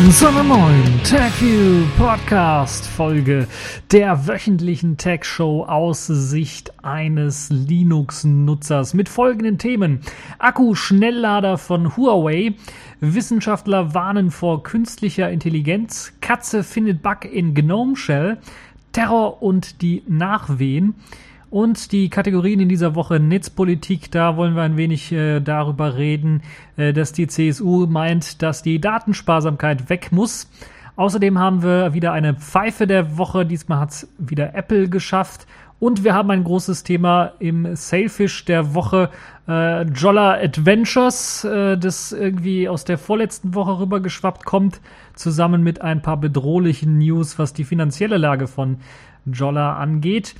willkommen zu einer TechView Podcast Folge der wöchentlichen Tech Show aus Sicht eines Linux Nutzers mit folgenden Themen. Akku-Schnelllader von Huawei, Wissenschaftler warnen vor künstlicher Intelligenz, Katze findet Bug in GNOME Shell, Terror und die Nachwehen. Und die Kategorien in dieser Woche Netzpolitik, da wollen wir ein wenig äh, darüber reden, äh, dass die CSU meint, dass die Datensparsamkeit weg muss. Außerdem haben wir wieder eine Pfeife der Woche. Diesmal hat es wieder Apple geschafft. Und wir haben ein großes Thema im Sailfish der Woche. Äh, Jolla Adventures, äh, das irgendwie aus der vorletzten Woche rübergeschwappt kommt, zusammen mit ein paar bedrohlichen News, was die finanzielle Lage von Jolla angeht.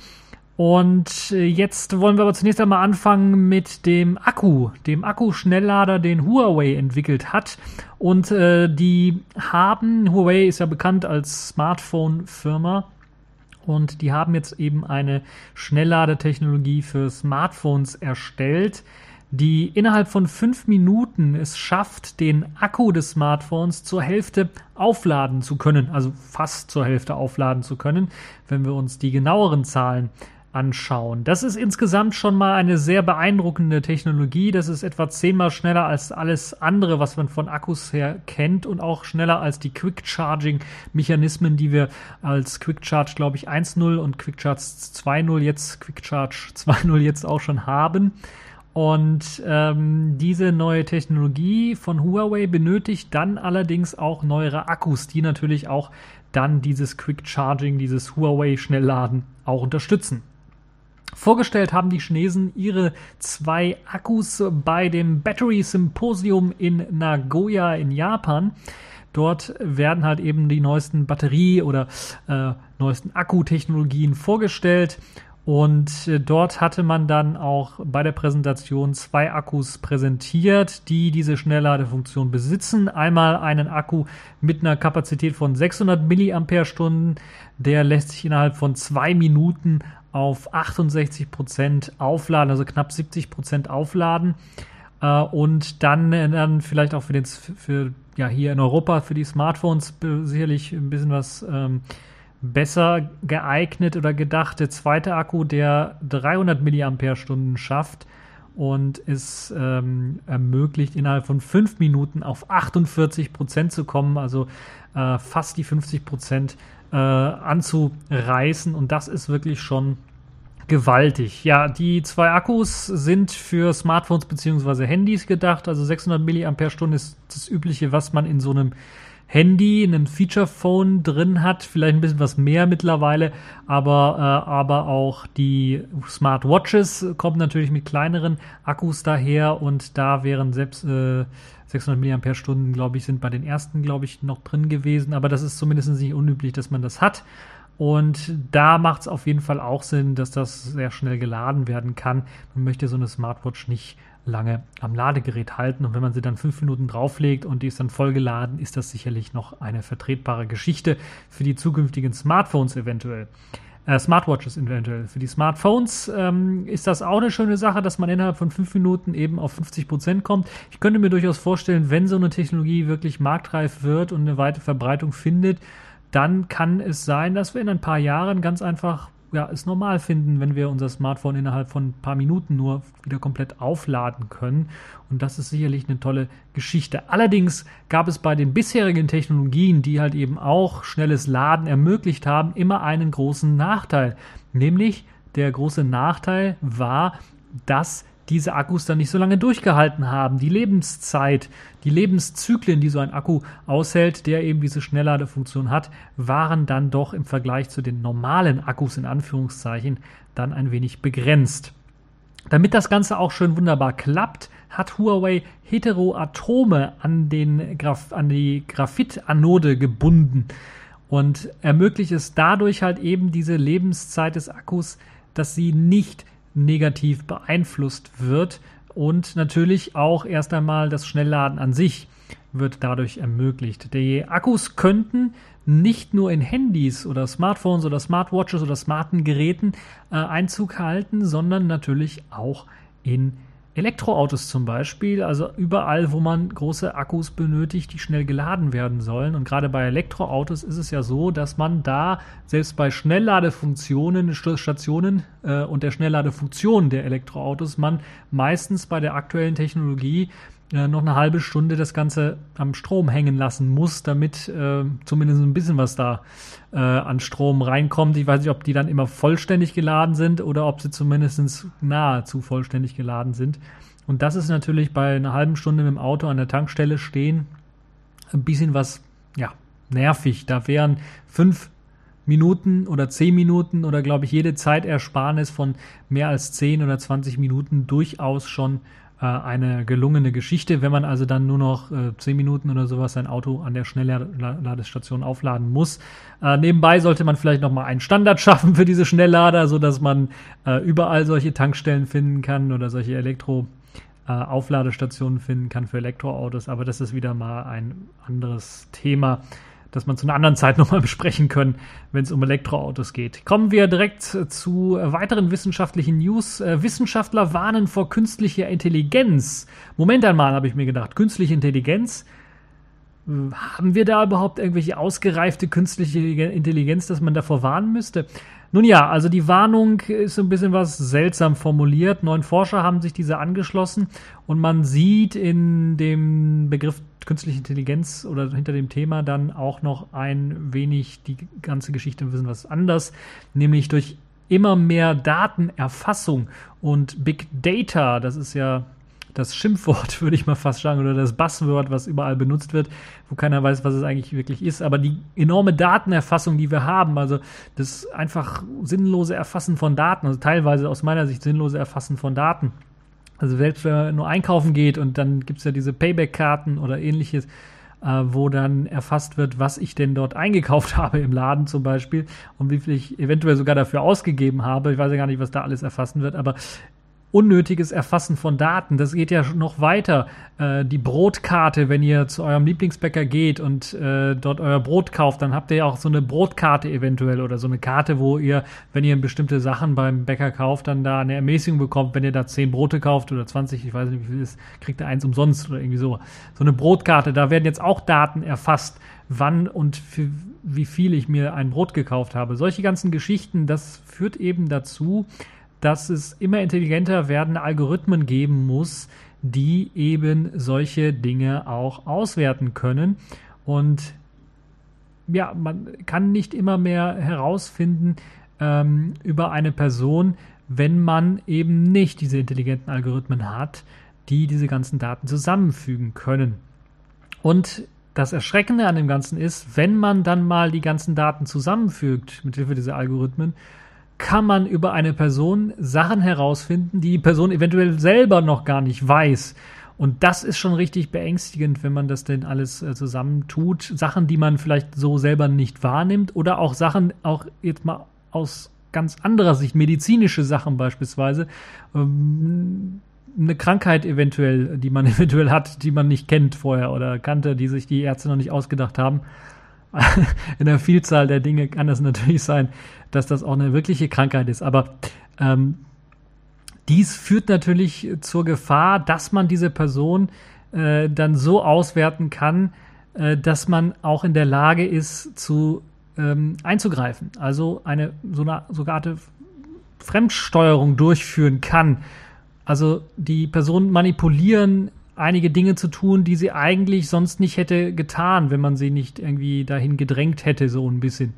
Und äh, jetzt wollen wir aber zunächst einmal anfangen mit dem Akku, dem Akku-Schnelllader, den Huawei entwickelt hat. Und äh, die haben, Huawei ist ja bekannt als Smartphone-Firma. Und die haben jetzt eben eine Schnellladetechnologie für Smartphones erstellt, die innerhalb von fünf Minuten es schafft, den Akku des Smartphones zur Hälfte aufladen zu können, also fast zur Hälfte aufladen zu können, wenn wir uns die genaueren Zahlen anschauen. Das ist insgesamt schon mal eine sehr beeindruckende Technologie. Das ist etwa zehnmal schneller als alles andere, was man von Akkus her kennt und auch schneller als die Quick Charging Mechanismen, die wir als Quick Charge, glaube ich, 1.0 und Quick Charge 2.0 jetzt, Quick Charge 2.0 jetzt auch schon haben. Und ähm, diese neue Technologie von Huawei benötigt dann allerdings auch neuere Akkus, die natürlich auch dann dieses Quick Charging, dieses Huawei Schnellladen auch unterstützen. Vorgestellt haben die Chinesen ihre zwei Akkus bei dem Battery Symposium in Nagoya in Japan. Dort werden halt eben die neuesten Batterie- oder äh, neuesten Akkutechnologien vorgestellt. Und äh, dort hatte man dann auch bei der Präsentation zwei Akkus präsentiert, die diese Schnellladefunktion besitzen. Einmal einen Akku mit einer Kapazität von 600 mAh, der lässt sich innerhalb von zwei Minuten auf 68 Prozent aufladen, also knapp 70 Prozent aufladen. Äh, und dann, äh, dann vielleicht auch für, den, für ja, hier in Europa für die Smartphones sicherlich ein bisschen was ähm, besser geeignet oder gedacht. Der zweite Akku, der 300 mAh schafft und es ähm, ermöglicht, innerhalb von fünf Minuten auf 48 Prozent zu kommen, also äh, fast die 50 Prozent äh, anzureißen. Und das ist wirklich schon gewaltig. Ja, die zwei Akkus sind für Smartphones bzw. Handys gedacht. Also 600 mAh ist das Übliche, was man in so einem Handy, in einem Feature-Phone drin hat. Vielleicht ein bisschen was mehr mittlerweile, aber, äh, aber auch die Smartwatches kommen natürlich mit kleineren Akkus daher und da wären selbst äh, 600 mAh, glaube ich, sind bei den ersten, glaube ich, noch drin gewesen. Aber das ist zumindest nicht unüblich, dass man das hat. Und da macht es auf jeden Fall auch Sinn, dass das sehr schnell geladen werden kann. Man möchte so eine Smartwatch nicht lange am Ladegerät halten. Und wenn man sie dann fünf Minuten drauflegt und die ist dann vollgeladen, ist das sicherlich noch eine vertretbare Geschichte für die zukünftigen Smartphones eventuell. Äh, Smartwatches eventuell. Für die Smartphones ähm, ist das auch eine schöne Sache, dass man innerhalb von fünf Minuten eben auf 50 Prozent kommt. Ich könnte mir durchaus vorstellen, wenn so eine Technologie wirklich marktreif wird und eine weite Verbreitung findet, dann kann es sein, dass wir in ein paar Jahren ganz einfach ja, es normal finden, wenn wir unser Smartphone innerhalb von ein paar Minuten nur wieder komplett aufladen können. Und das ist sicherlich eine tolle Geschichte. Allerdings gab es bei den bisherigen Technologien, die halt eben auch schnelles Laden ermöglicht haben, immer einen großen Nachteil. Nämlich der große Nachteil war, dass diese Akkus dann nicht so lange durchgehalten haben. Die Lebenszeit, die Lebenszyklen, die so ein Akku aushält, der eben diese Schnellladefunktion hat, waren dann doch im Vergleich zu den normalen Akkus in Anführungszeichen dann ein wenig begrenzt. Damit das Ganze auch schön wunderbar klappt, hat Huawei Heteroatome an, den Graf an die Graphitanode gebunden und ermöglicht es dadurch halt eben diese Lebenszeit des Akkus, dass sie nicht negativ beeinflusst wird. Und natürlich auch erst einmal das Schnellladen an sich wird dadurch ermöglicht. Die Akkus könnten nicht nur in Handys oder Smartphones oder Smartwatches oder smarten Geräten äh, Einzug halten, sondern natürlich auch in Elektroautos zum Beispiel, also überall, wo man große Akkus benötigt, die schnell geladen werden sollen. Und gerade bei Elektroautos ist es ja so, dass man da selbst bei Schnellladefunktionen, Stationen äh, und der Schnellladefunktion der Elektroautos, man meistens bei der aktuellen Technologie äh, noch eine halbe Stunde das Ganze am Strom hängen lassen muss, damit äh, zumindest ein bisschen was da äh, an Strom reinkommt. Ich weiß nicht, ob die dann immer vollständig geladen sind oder ob sie zumindest nahezu vollständig geladen sind. Und das ist natürlich bei einer halben Stunde mit dem Auto an der Tankstelle stehen ein bisschen was, ja, nervig. Da wären fünf Minuten oder zehn Minuten oder glaube ich jede Zeitersparnis von mehr als zehn oder zwanzig Minuten durchaus schon äh, eine gelungene Geschichte. Wenn man also dann nur noch äh, zehn Minuten oder sowas sein Auto an der Schnellladestation aufladen muss. Äh, nebenbei sollte man vielleicht noch mal einen Standard schaffen für diese Schnelllader, so dass man äh, überall solche Tankstellen finden kann oder solche Elektro äh, Aufladestationen finden kann für Elektroautos. Aber das ist wieder mal ein anderes Thema das man zu einer anderen Zeit nochmal besprechen können, wenn es um Elektroautos geht. Kommen wir direkt zu weiteren wissenschaftlichen News. Äh, Wissenschaftler warnen vor künstlicher Intelligenz. Moment einmal, habe ich mir gedacht, künstliche Intelligenz. Haben wir da überhaupt irgendwelche ausgereifte künstliche Intelligenz, dass man davor warnen müsste? Nun ja, also die Warnung ist so ein bisschen was seltsam formuliert. Neun Forscher haben sich diese angeschlossen und man sieht in dem Begriff künstliche Intelligenz oder hinter dem Thema dann auch noch ein wenig die ganze Geschichte bisschen was anders, nämlich durch immer mehr Datenerfassung und Big Data, das ist ja das Schimpfwort, würde ich mal fast sagen, oder das Buzzword, was überall benutzt wird, wo keiner weiß, was es eigentlich wirklich ist. Aber die enorme Datenerfassung, die wir haben, also das einfach sinnlose Erfassen von Daten, also teilweise aus meiner Sicht sinnlose Erfassen von Daten. Also selbst wenn man nur einkaufen geht und dann gibt es ja diese Payback-Karten oder ähnliches, äh, wo dann erfasst wird, was ich denn dort eingekauft habe im Laden zum Beispiel und wie viel ich eventuell sogar dafür ausgegeben habe. Ich weiß ja gar nicht, was da alles erfassen wird, aber unnötiges Erfassen von Daten. Das geht ja noch weiter. Äh, die Brotkarte, wenn ihr zu eurem Lieblingsbäcker geht und äh, dort euer Brot kauft, dann habt ihr ja auch so eine Brotkarte eventuell oder so eine Karte, wo ihr, wenn ihr bestimmte Sachen beim Bäcker kauft, dann da eine Ermäßigung bekommt. Wenn ihr da zehn Brote kauft oder 20, ich weiß nicht, wie viel ist, kriegt ihr eins umsonst oder irgendwie so. So eine Brotkarte, da werden jetzt auch Daten erfasst, wann und für wie viel ich mir ein Brot gekauft habe. Solche ganzen Geschichten, das führt eben dazu, dass es immer intelligenter werdende Algorithmen geben muss, die eben solche Dinge auch auswerten können. Und ja, man kann nicht immer mehr herausfinden ähm, über eine Person, wenn man eben nicht diese intelligenten Algorithmen hat, die diese ganzen Daten zusammenfügen können. Und das Erschreckende an dem Ganzen ist, wenn man dann mal die ganzen Daten zusammenfügt mit Hilfe dieser Algorithmen, kann man über eine Person Sachen herausfinden, die die Person eventuell selber noch gar nicht weiß. Und das ist schon richtig beängstigend, wenn man das denn alles äh, zusammen tut. Sachen, die man vielleicht so selber nicht wahrnimmt oder auch Sachen, auch jetzt mal aus ganz anderer Sicht, medizinische Sachen beispielsweise, ähm, eine Krankheit eventuell, die man eventuell hat, die man nicht kennt vorher oder kannte, die sich die Ärzte noch nicht ausgedacht haben. in der Vielzahl der Dinge kann es natürlich sein, dass das auch eine wirkliche Krankheit ist. Aber ähm, dies führt natürlich zur Gefahr, dass man diese Person äh, dann so auswerten kann, äh, dass man auch in der Lage ist, zu ähm, einzugreifen. Also eine so eine sogar Fremdsteuerung durchführen kann. Also die Person manipulieren einige Dinge zu tun, die sie eigentlich sonst nicht hätte getan, wenn man sie nicht irgendwie dahin gedrängt hätte, so ein bisschen.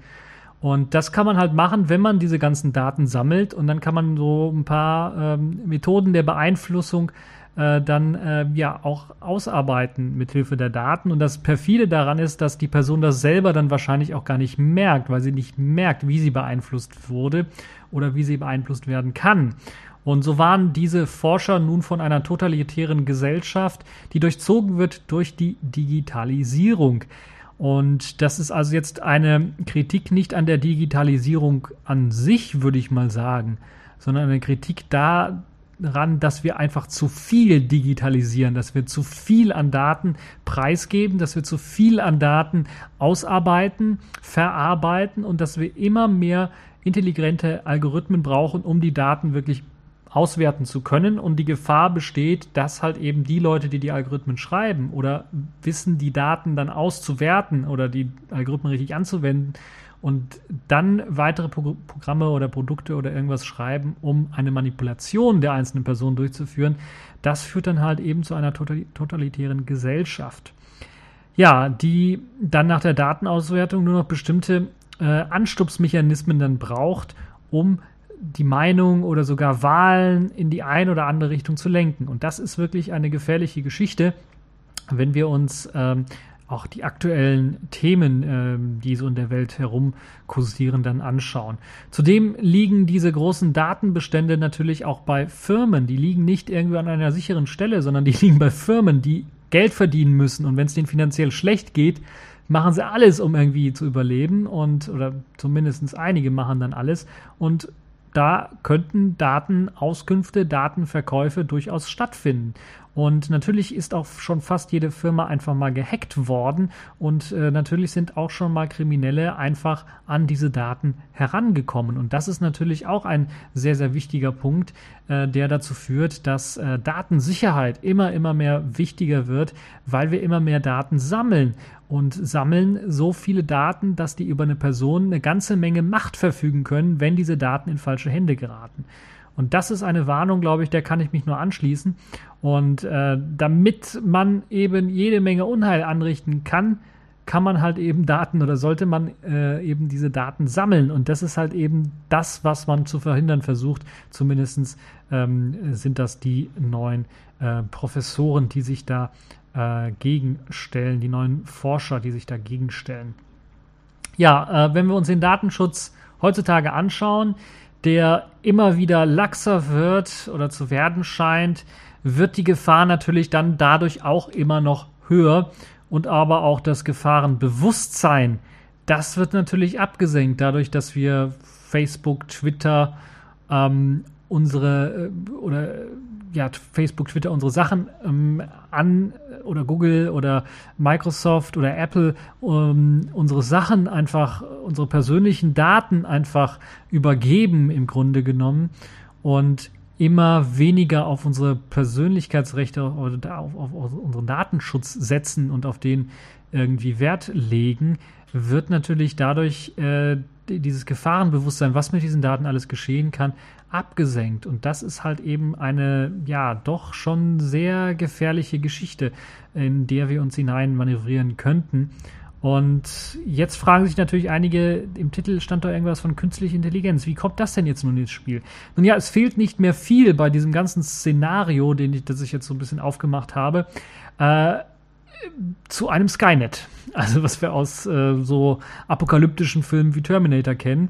Und das kann man halt machen, wenn man diese ganzen Daten sammelt und dann kann man so ein paar ähm, Methoden der Beeinflussung äh, dann äh, ja auch ausarbeiten mit Hilfe der Daten. Und das perfide daran ist, dass die Person das selber dann wahrscheinlich auch gar nicht merkt, weil sie nicht merkt, wie sie beeinflusst wurde oder wie sie beeinflusst werden kann. Und so waren diese Forscher nun von einer totalitären Gesellschaft, die durchzogen wird durch die Digitalisierung. Und das ist also jetzt eine Kritik nicht an der Digitalisierung an sich, würde ich mal sagen, sondern eine Kritik daran, dass wir einfach zu viel digitalisieren, dass wir zu viel an Daten preisgeben, dass wir zu viel an Daten ausarbeiten, verarbeiten und dass wir immer mehr intelligente Algorithmen brauchen, um die Daten wirklich auswerten zu können und die Gefahr besteht, dass halt eben die Leute, die die Algorithmen schreiben oder wissen, die Daten dann auszuwerten oder die Algorithmen richtig anzuwenden und dann weitere Pro Programme oder Produkte oder irgendwas schreiben, um eine Manipulation der einzelnen Person durchzuführen, das führt dann halt eben zu einer totalitären Gesellschaft. Ja, die dann nach der Datenauswertung nur noch bestimmte äh, Anstupsmechanismen dann braucht, um die Meinung oder sogar Wahlen in die eine oder andere Richtung zu lenken. Und das ist wirklich eine gefährliche Geschichte, wenn wir uns ähm, auch die aktuellen Themen, ähm, die so in der Welt herum kursieren, dann anschauen. Zudem liegen diese großen Datenbestände natürlich auch bei Firmen. Die liegen nicht irgendwie an einer sicheren Stelle, sondern die liegen bei Firmen, die Geld verdienen müssen. Und wenn es denen finanziell schlecht geht, machen sie alles, um irgendwie zu überleben und oder zumindest einige machen dann alles und da könnten Datenauskünfte, Datenverkäufe durchaus stattfinden. Und natürlich ist auch schon fast jede Firma einfach mal gehackt worden und äh, natürlich sind auch schon mal Kriminelle einfach an diese Daten herangekommen. Und das ist natürlich auch ein sehr, sehr wichtiger Punkt, äh, der dazu führt, dass äh, Datensicherheit immer, immer mehr wichtiger wird, weil wir immer mehr Daten sammeln und sammeln so viele Daten, dass die über eine Person eine ganze Menge Macht verfügen können, wenn diese Daten in falsche Hände geraten. Und das ist eine Warnung, glaube ich, der kann ich mich nur anschließen. Und äh, damit man eben jede Menge Unheil anrichten kann, kann man halt eben Daten oder sollte man äh, eben diese Daten sammeln. Und das ist halt eben das, was man zu verhindern versucht. Zumindest ähm, sind das die neuen äh, Professoren, die sich da äh, gegenstellen, die neuen Forscher, die sich dagegen stellen. Ja, äh, wenn wir uns den Datenschutz heutzutage anschauen, der immer wieder laxer wird oder zu werden scheint, wird die Gefahr natürlich dann dadurch auch immer noch höher und aber auch das Gefahrenbewusstsein, das wird natürlich abgesenkt, dadurch, dass wir Facebook, Twitter, ähm, unsere äh, oder ja, Facebook, Twitter unsere Sachen ähm, an oder Google oder Microsoft oder Apple ähm, unsere Sachen einfach, unsere persönlichen Daten einfach übergeben im Grunde genommen und immer weniger auf unsere Persönlichkeitsrechte oder auf, auf, auf unseren Datenschutz setzen und auf den irgendwie Wert legen, wird natürlich dadurch äh, dieses Gefahrenbewusstsein, was mit diesen Daten alles geschehen kann, abgesenkt. Und das ist halt eben eine, ja, doch schon sehr gefährliche Geschichte, in der wir uns hinein manövrieren könnten. Und jetzt fragen sich natürlich einige, im Titel stand da irgendwas von künstlicher Intelligenz. Wie kommt das denn jetzt nun ins Spiel? Nun ja, es fehlt nicht mehr viel bei diesem ganzen Szenario, den ich, das ich jetzt so ein bisschen aufgemacht habe, äh, zu einem Skynet. Also was wir aus äh, so apokalyptischen Filmen wie Terminator kennen.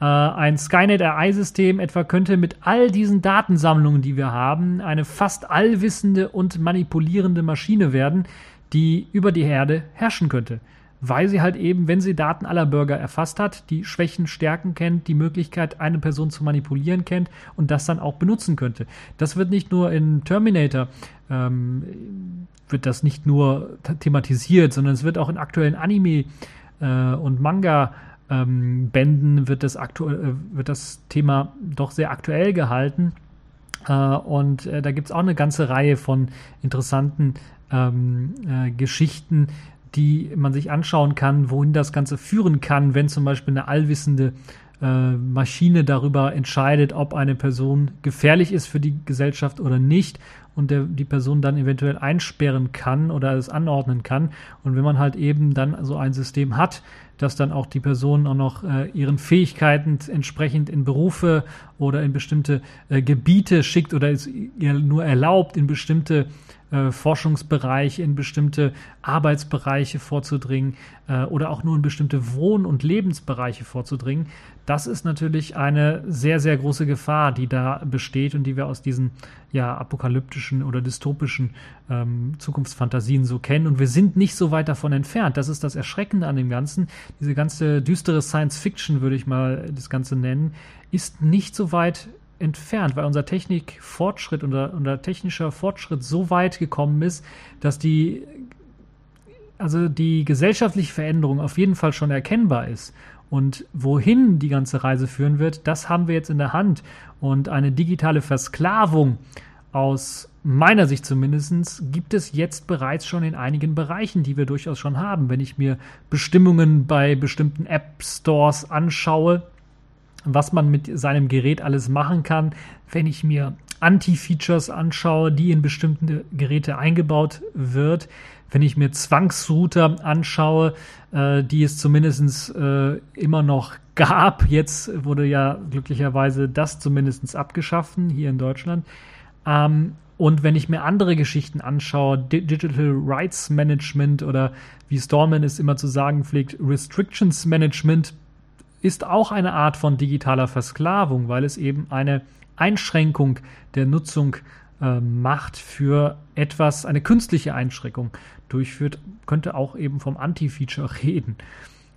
Äh, ein Skynet AI-System etwa könnte mit all diesen Datensammlungen, die wir haben, eine fast allwissende und manipulierende Maschine werden, die über die Herde herrschen könnte weil sie halt eben, wenn sie Daten aller Bürger erfasst hat, die Schwächen, Stärken kennt, die Möglichkeit, eine Person zu manipulieren kennt und das dann auch benutzen könnte. Das wird nicht nur in Terminator, ähm, wird das nicht nur thematisiert, sondern es wird auch in aktuellen Anime äh, und Manga ähm, Bänden wird das, aktuell, äh, wird das Thema doch sehr aktuell gehalten. Äh, und äh, da gibt es auch eine ganze Reihe von interessanten ähm, äh, Geschichten, die man sich anschauen kann, wohin das Ganze führen kann, wenn zum Beispiel eine allwissende äh, Maschine darüber entscheidet, ob eine Person gefährlich ist für die Gesellschaft oder nicht und der, die Person dann eventuell einsperren kann oder es anordnen kann. Und wenn man halt eben dann so ein System hat, dass dann auch die Person auch noch äh, ihren Fähigkeiten entsprechend in Berufe oder in bestimmte äh, Gebiete schickt oder es ihr nur erlaubt, in bestimmte äh, Forschungsbereiche, in bestimmte Arbeitsbereiche vorzudringen äh, oder auch nur in bestimmte Wohn- und Lebensbereiche vorzudringen. Das ist natürlich eine sehr, sehr große Gefahr, die da besteht und die wir aus diesen ja, apokalyptischen oder dystopischen ähm, Zukunftsfantasien so kennen. Und wir sind nicht so weit davon entfernt. Das ist das Erschreckende an dem Ganzen. Diese ganze düstere Science Fiction, würde ich mal das Ganze nennen, ist nicht so weit entfernt, weil unser Technikfortschritt, unser, unser technischer Fortschritt so weit gekommen ist, dass die, also die gesellschaftliche Veränderung auf jeden Fall schon erkennbar ist. Und wohin die ganze Reise führen wird, das haben wir jetzt in der Hand. Und eine digitale Versklavung aus meiner Sicht zumindest gibt es jetzt bereits schon in einigen Bereichen, die wir durchaus schon haben. Wenn ich mir Bestimmungen bei bestimmten App Stores anschaue, was man mit seinem Gerät alles machen kann, wenn ich mir Anti-Features anschaue, die in bestimmte Geräte eingebaut wird, wenn ich mir Zwangsrouter anschaue, äh, die es zumindest äh, immer noch gab, jetzt wurde ja glücklicherweise das zumindest abgeschafft hier in Deutschland. Ähm, und wenn ich mir andere Geschichten anschaue, Digital Rights Management oder wie Stallman es immer zu sagen pflegt, Restrictions Management, ist auch eine Art von digitaler Versklavung, weil es eben eine Einschränkung der Nutzung äh, macht für etwas, eine künstliche Einschränkung durchführt, könnte auch eben vom Anti-Feature reden.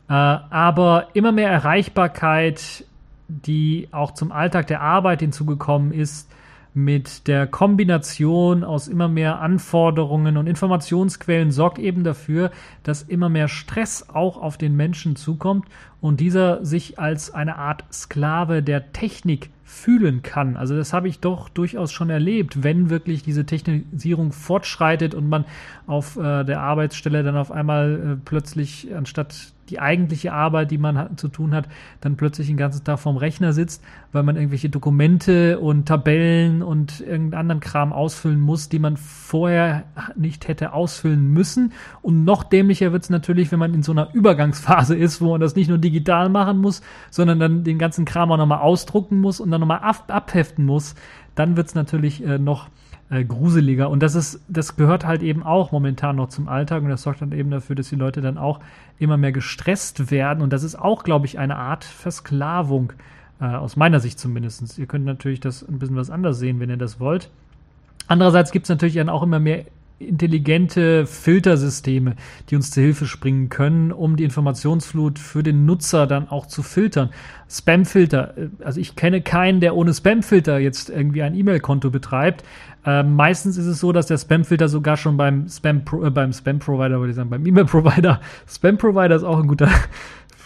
Äh, aber immer mehr Erreichbarkeit, die auch zum Alltag der Arbeit hinzugekommen ist, mit der Kombination aus immer mehr Anforderungen und Informationsquellen sorgt eben dafür, dass immer mehr Stress auch auf den Menschen zukommt und dieser sich als eine Art Sklave der Technik fühlen kann. Also das habe ich doch durchaus schon erlebt, wenn wirklich diese Technisierung fortschreitet und man auf äh, der Arbeitsstelle dann auf einmal äh, plötzlich anstatt die eigentliche Arbeit, die man zu tun hat, dann plötzlich den ganzen Tag vorm Rechner sitzt, weil man irgendwelche Dokumente und Tabellen und irgendeinen anderen Kram ausfüllen muss, die man vorher nicht hätte ausfüllen müssen. Und noch dämlicher wird es natürlich, wenn man in so einer Übergangsphase ist, wo man das nicht nur digital machen muss, sondern dann den ganzen Kram auch nochmal ausdrucken muss und dann nochmal ab abheften muss. Dann wird es natürlich äh, noch äh, gruseliger. Und das ist, das gehört halt eben auch momentan noch zum Alltag und das sorgt dann eben dafür, dass die Leute dann auch immer mehr gestresst werden. Und das ist auch, glaube ich, eine Art Versklavung, äh, aus meiner Sicht zumindest. Ihr könnt natürlich das ein bisschen was anders sehen, wenn ihr das wollt. Andererseits gibt es natürlich dann auch immer mehr intelligente Filtersysteme, die uns zu Hilfe springen können, um die Informationsflut für den Nutzer dann auch zu filtern. Spamfilter, also ich kenne keinen, der ohne Spamfilter jetzt irgendwie ein E-Mail-Konto betreibt. Ähm, meistens ist es so, dass der Spamfilter sogar schon beim Spam äh, Spam würde ich sagen, beim E-Mail Provider, Spam Provider ist auch ein guter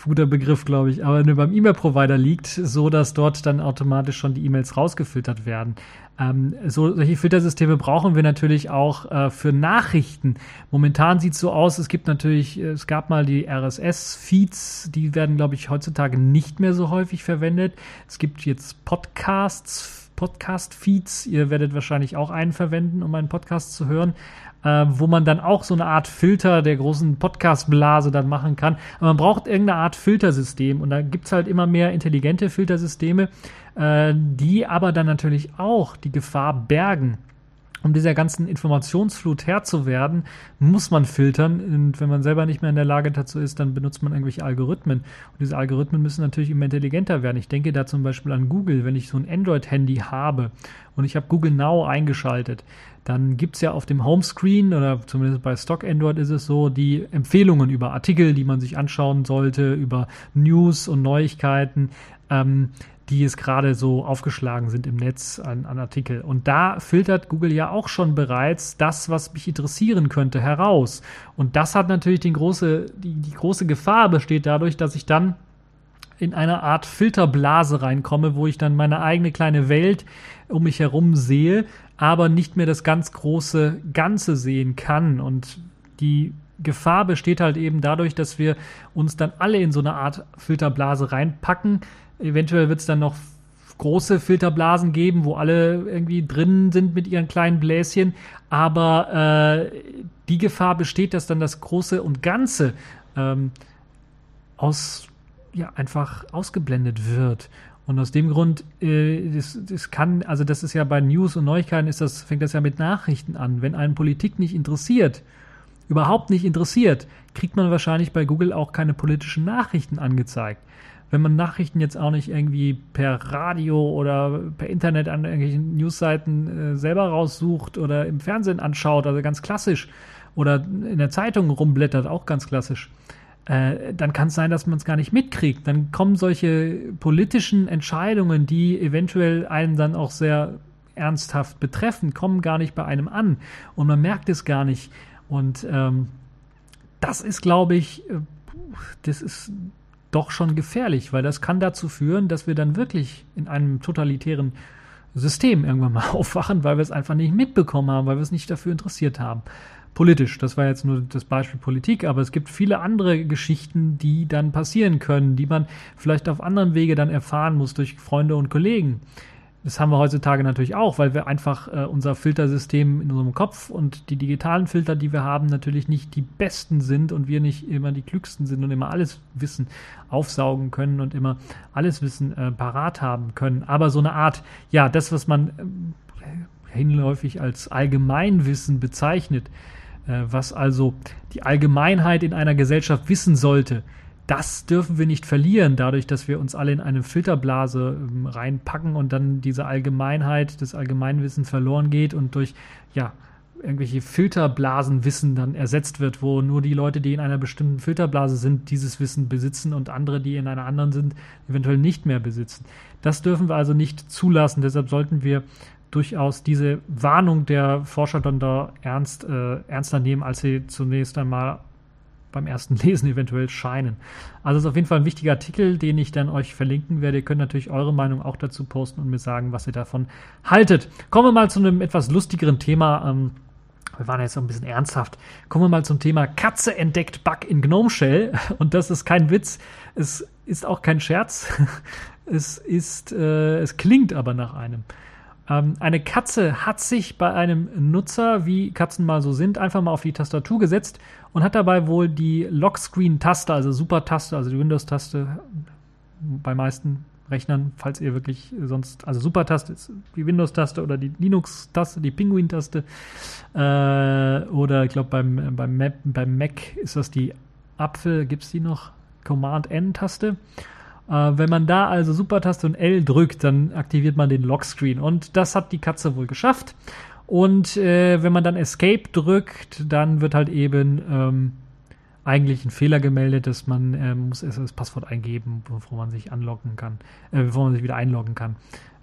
guter Begriff, glaube ich, aber nur beim E-Mail-Provider liegt, so dass dort dann automatisch schon die E-Mails rausgefiltert werden. Ähm, so, solche Filtersysteme brauchen wir natürlich auch äh, für Nachrichten. Momentan sieht es so aus, es gibt natürlich, äh, es gab mal die RSS-Feeds, die werden, glaube ich, heutzutage nicht mehr so häufig verwendet. Es gibt jetzt Podcasts, Podcast-Feeds. Ihr werdet wahrscheinlich auch einen verwenden, um einen Podcast zu hören äh, wo man dann auch so eine Art Filter der großen Podcast-Blase dann machen kann. Aber man braucht irgendeine Art Filtersystem und da gibt's halt immer mehr intelligente Filtersysteme, äh, die aber dann natürlich auch die Gefahr bergen, um dieser ganzen Informationsflut Herr zu werden, muss man filtern. Und wenn man selber nicht mehr in der Lage dazu ist, dann benutzt man irgendwelche Algorithmen. Und diese Algorithmen müssen natürlich immer intelligenter werden. Ich denke da zum Beispiel an Google. Wenn ich so ein Android-Handy habe und ich habe Google Now eingeschaltet, dann gibt es ja auf dem Homescreen oder zumindest bei Stock Android ist es so, die Empfehlungen über Artikel, die man sich anschauen sollte, über News und Neuigkeiten. Ähm, die es gerade so aufgeschlagen sind im Netz an, an Artikel. Und da filtert Google ja auch schon bereits das, was mich interessieren könnte, heraus. Und das hat natürlich den große, die, die große Gefahr besteht dadurch, dass ich dann in eine Art Filterblase reinkomme, wo ich dann meine eigene kleine Welt um mich herum sehe, aber nicht mehr das ganz große Ganze sehen kann. Und die Gefahr besteht halt eben dadurch, dass wir uns dann alle in so eine Art Filterblase reinpacken, Eventuell wird es dann noch große Filterblasen geben, wo alle irgendwie drin sind mit ihren kleinen Bläschen. Aber äh, die Gefahr besteht, dass dann das Große und Ganze ähm, aus, ja, einfach ausgeblendet wird. Und aus dem Grund, äh, das, das kann, also das ist ja bei News und Neuigkeiten ist das, fängt das ja mit Nachrichten an. Wenn einen Politik nicht interessiert, überhaupt nicht interessiert, kriegt man wahrscheinlich bei Google auch keine politischen Nachrichten angezeigt wenn man Nachrichten jetzt auch nicht irgendwie per Radio oder per Internet an irgendwelchen Newsseiten äh, selber raussucht oder im Fernsehen anschaut, also ganz klassisch, oder in der Zeitung rumblättert, auch ganz klassisch, äh, dann kann es sein, dass man es gar nicht mitkriegt. Dann kommen solche politischen Entscheidungen, die eventuell einen dann auch sehr ernsthaft betreffen, kommen gar nicht bei einem an und man merkt es gar nicht. Und ähm, das ist, glaube ich, äh, das ist doch schon gefährlich, weil das kann dazu führen, dass wir dann wirklich in einem totalitären System irgendwann mal aufwachen, weil wir es einfach nicht mitbekommen haben, weil wir es nicht dafür interessiert haben. Politisch, das war jetzt nur das Beispiel Politik, aber es gibt viele andere Geschichten, die dann passieren können, die man vielleicht auf anderen Wege dann erfahren muss durch Freunde und Kollegen. Das haben wir heutzutage natürlich auch, weil wir einfach äh, unser Filtersystem in unserem Kopf und die digitalen Filter, die wir haben, natürlich nicht die besten sind und wir nicht immer die klügsten sind und immer alles Wissen aufsaugen können und immer alles Wissen äh, parat haben können. Aber so eine Art, ja, das, was man äh, hinläufig als Allgemeinwissen bezeichnet, was also die Allgemeinheit in einer Gesellschaft wissen sollte, das dürfen wir nicht verlieren, dadurch, dass wir uns alle in eine Filterblase ähm, reinpacken und dann diese Allgemeinheit des Allgemeinwissens verloren geht und durch ja irgendwelche Filterblasenwissen dann ersetzt wird, wo nur die Leute, die in einer bestimmten Filterblase sind, dieses Wissen besitzen und andere, die in einer anderen sind, eventuell nicht mehr besitzen. Das dürfen wir also nicht zulassen. Deshalb sollten wir durchaus diese Warnung der Forscher dann da ernst, äh, ernster nehmen, als sie zunächst einmal beim ersten Lesen eventuell scheinen. Also es ist auf jeden Fall ein wichtiger Artikel, den ich dann euch verlinken werde. Ihr könnt natürlich eure Meinung auch dazu posten und mir sagen, was ihr davon haltet. Kommen wir mal zu einem etwas lustigeren Thema. Ähm, wir waren jetzt so ein bisschen ernsthaft. Kommen wir mal zum Thema Katze entdeckt Bug in Gnome Shell. Und das ist kein Witz. Es ist auch kein Scherz. Es ist, äh, es klingt aber nach einem. Ähm, eine Katze hat sich bei einem Nutzer, wie Katzen mal so sind, einfach mal auf die Tastatur gesetzt und hat dabei wohl die Lockscreen-Taste, also Super-Taste, also die Windows-Taste bei meisten Rechnern, falls ihr wirklich sonst, also Super-Taste ist die Windows-Taste oder die Linux-Taste, die Penguin-Taste äh, oder ich glaube beim, beim, beim Mac ist das die Apfel, gibt es die noch? Command-N-Taste. Äh, wenn man da also Supertaste und L drückt, dann aktiviert man den Lockscreen. Und das hat die Katze wohl geschafft. Und äh, wenn man dann Escape drückt, dann wird halt eben ähm, eigentlich ein Fehler gemeldet, dass man äh, muss erst das Passwort eingeben, bevor man sich anloggen kann, äh, bevor man sich wieder einloggen kann,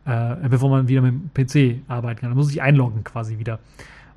äh, bevor man wieder mit dem PC arbeiten kann. Man muss sich einloggen quasi wieder.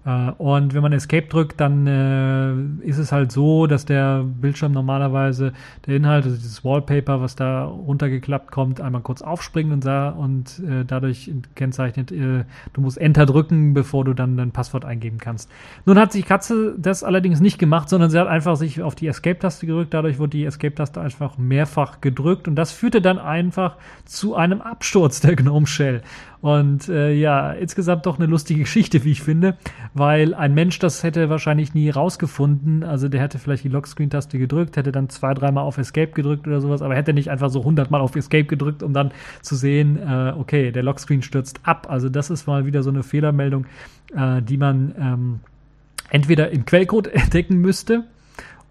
Äh, und wenn man Escape drückt, dann äh, ist es halt so, dass der Bildschirm normalerweise der Inhalt, also dieses Wallpaper, was da runtergeklappt kommt, einmal kurz aufspringt und, sah, und äh, dadurch kennzeichnet, äh, du musst Enter drücken, bevor du dann dein Passwort eingeben kannst. Nun hat sich Katze das allerdings nicht gemacht, sondern sie hat einfach sich auf die Escape-Taste gedrückt. Dadurch wurde die Escape-Taste einfach mehrfach gedrückt und das führte dann einfach zu einem Absturz der Gnome Shell. Und äh, ja, insgesamt doch eine lustige Geschichte, wie ich finde, weil ein Mensch das hätte wahrscheinlich nie rausgefunden. Also der hätte vielleicht die Lockscreen-Taste gedrückt, hätte dann zwei, dreimal auf Escape gedrückt oder sowas, aber hätte nicht einfach so hundertmal auf Escape gedrückt, um dann zu sehen, äh, okay, der Lockscreen stürzt ab. Also das ist mal wieder so eine Fehlermeldung, äh, die man ähm, entweder im Quellcode entdecken müsste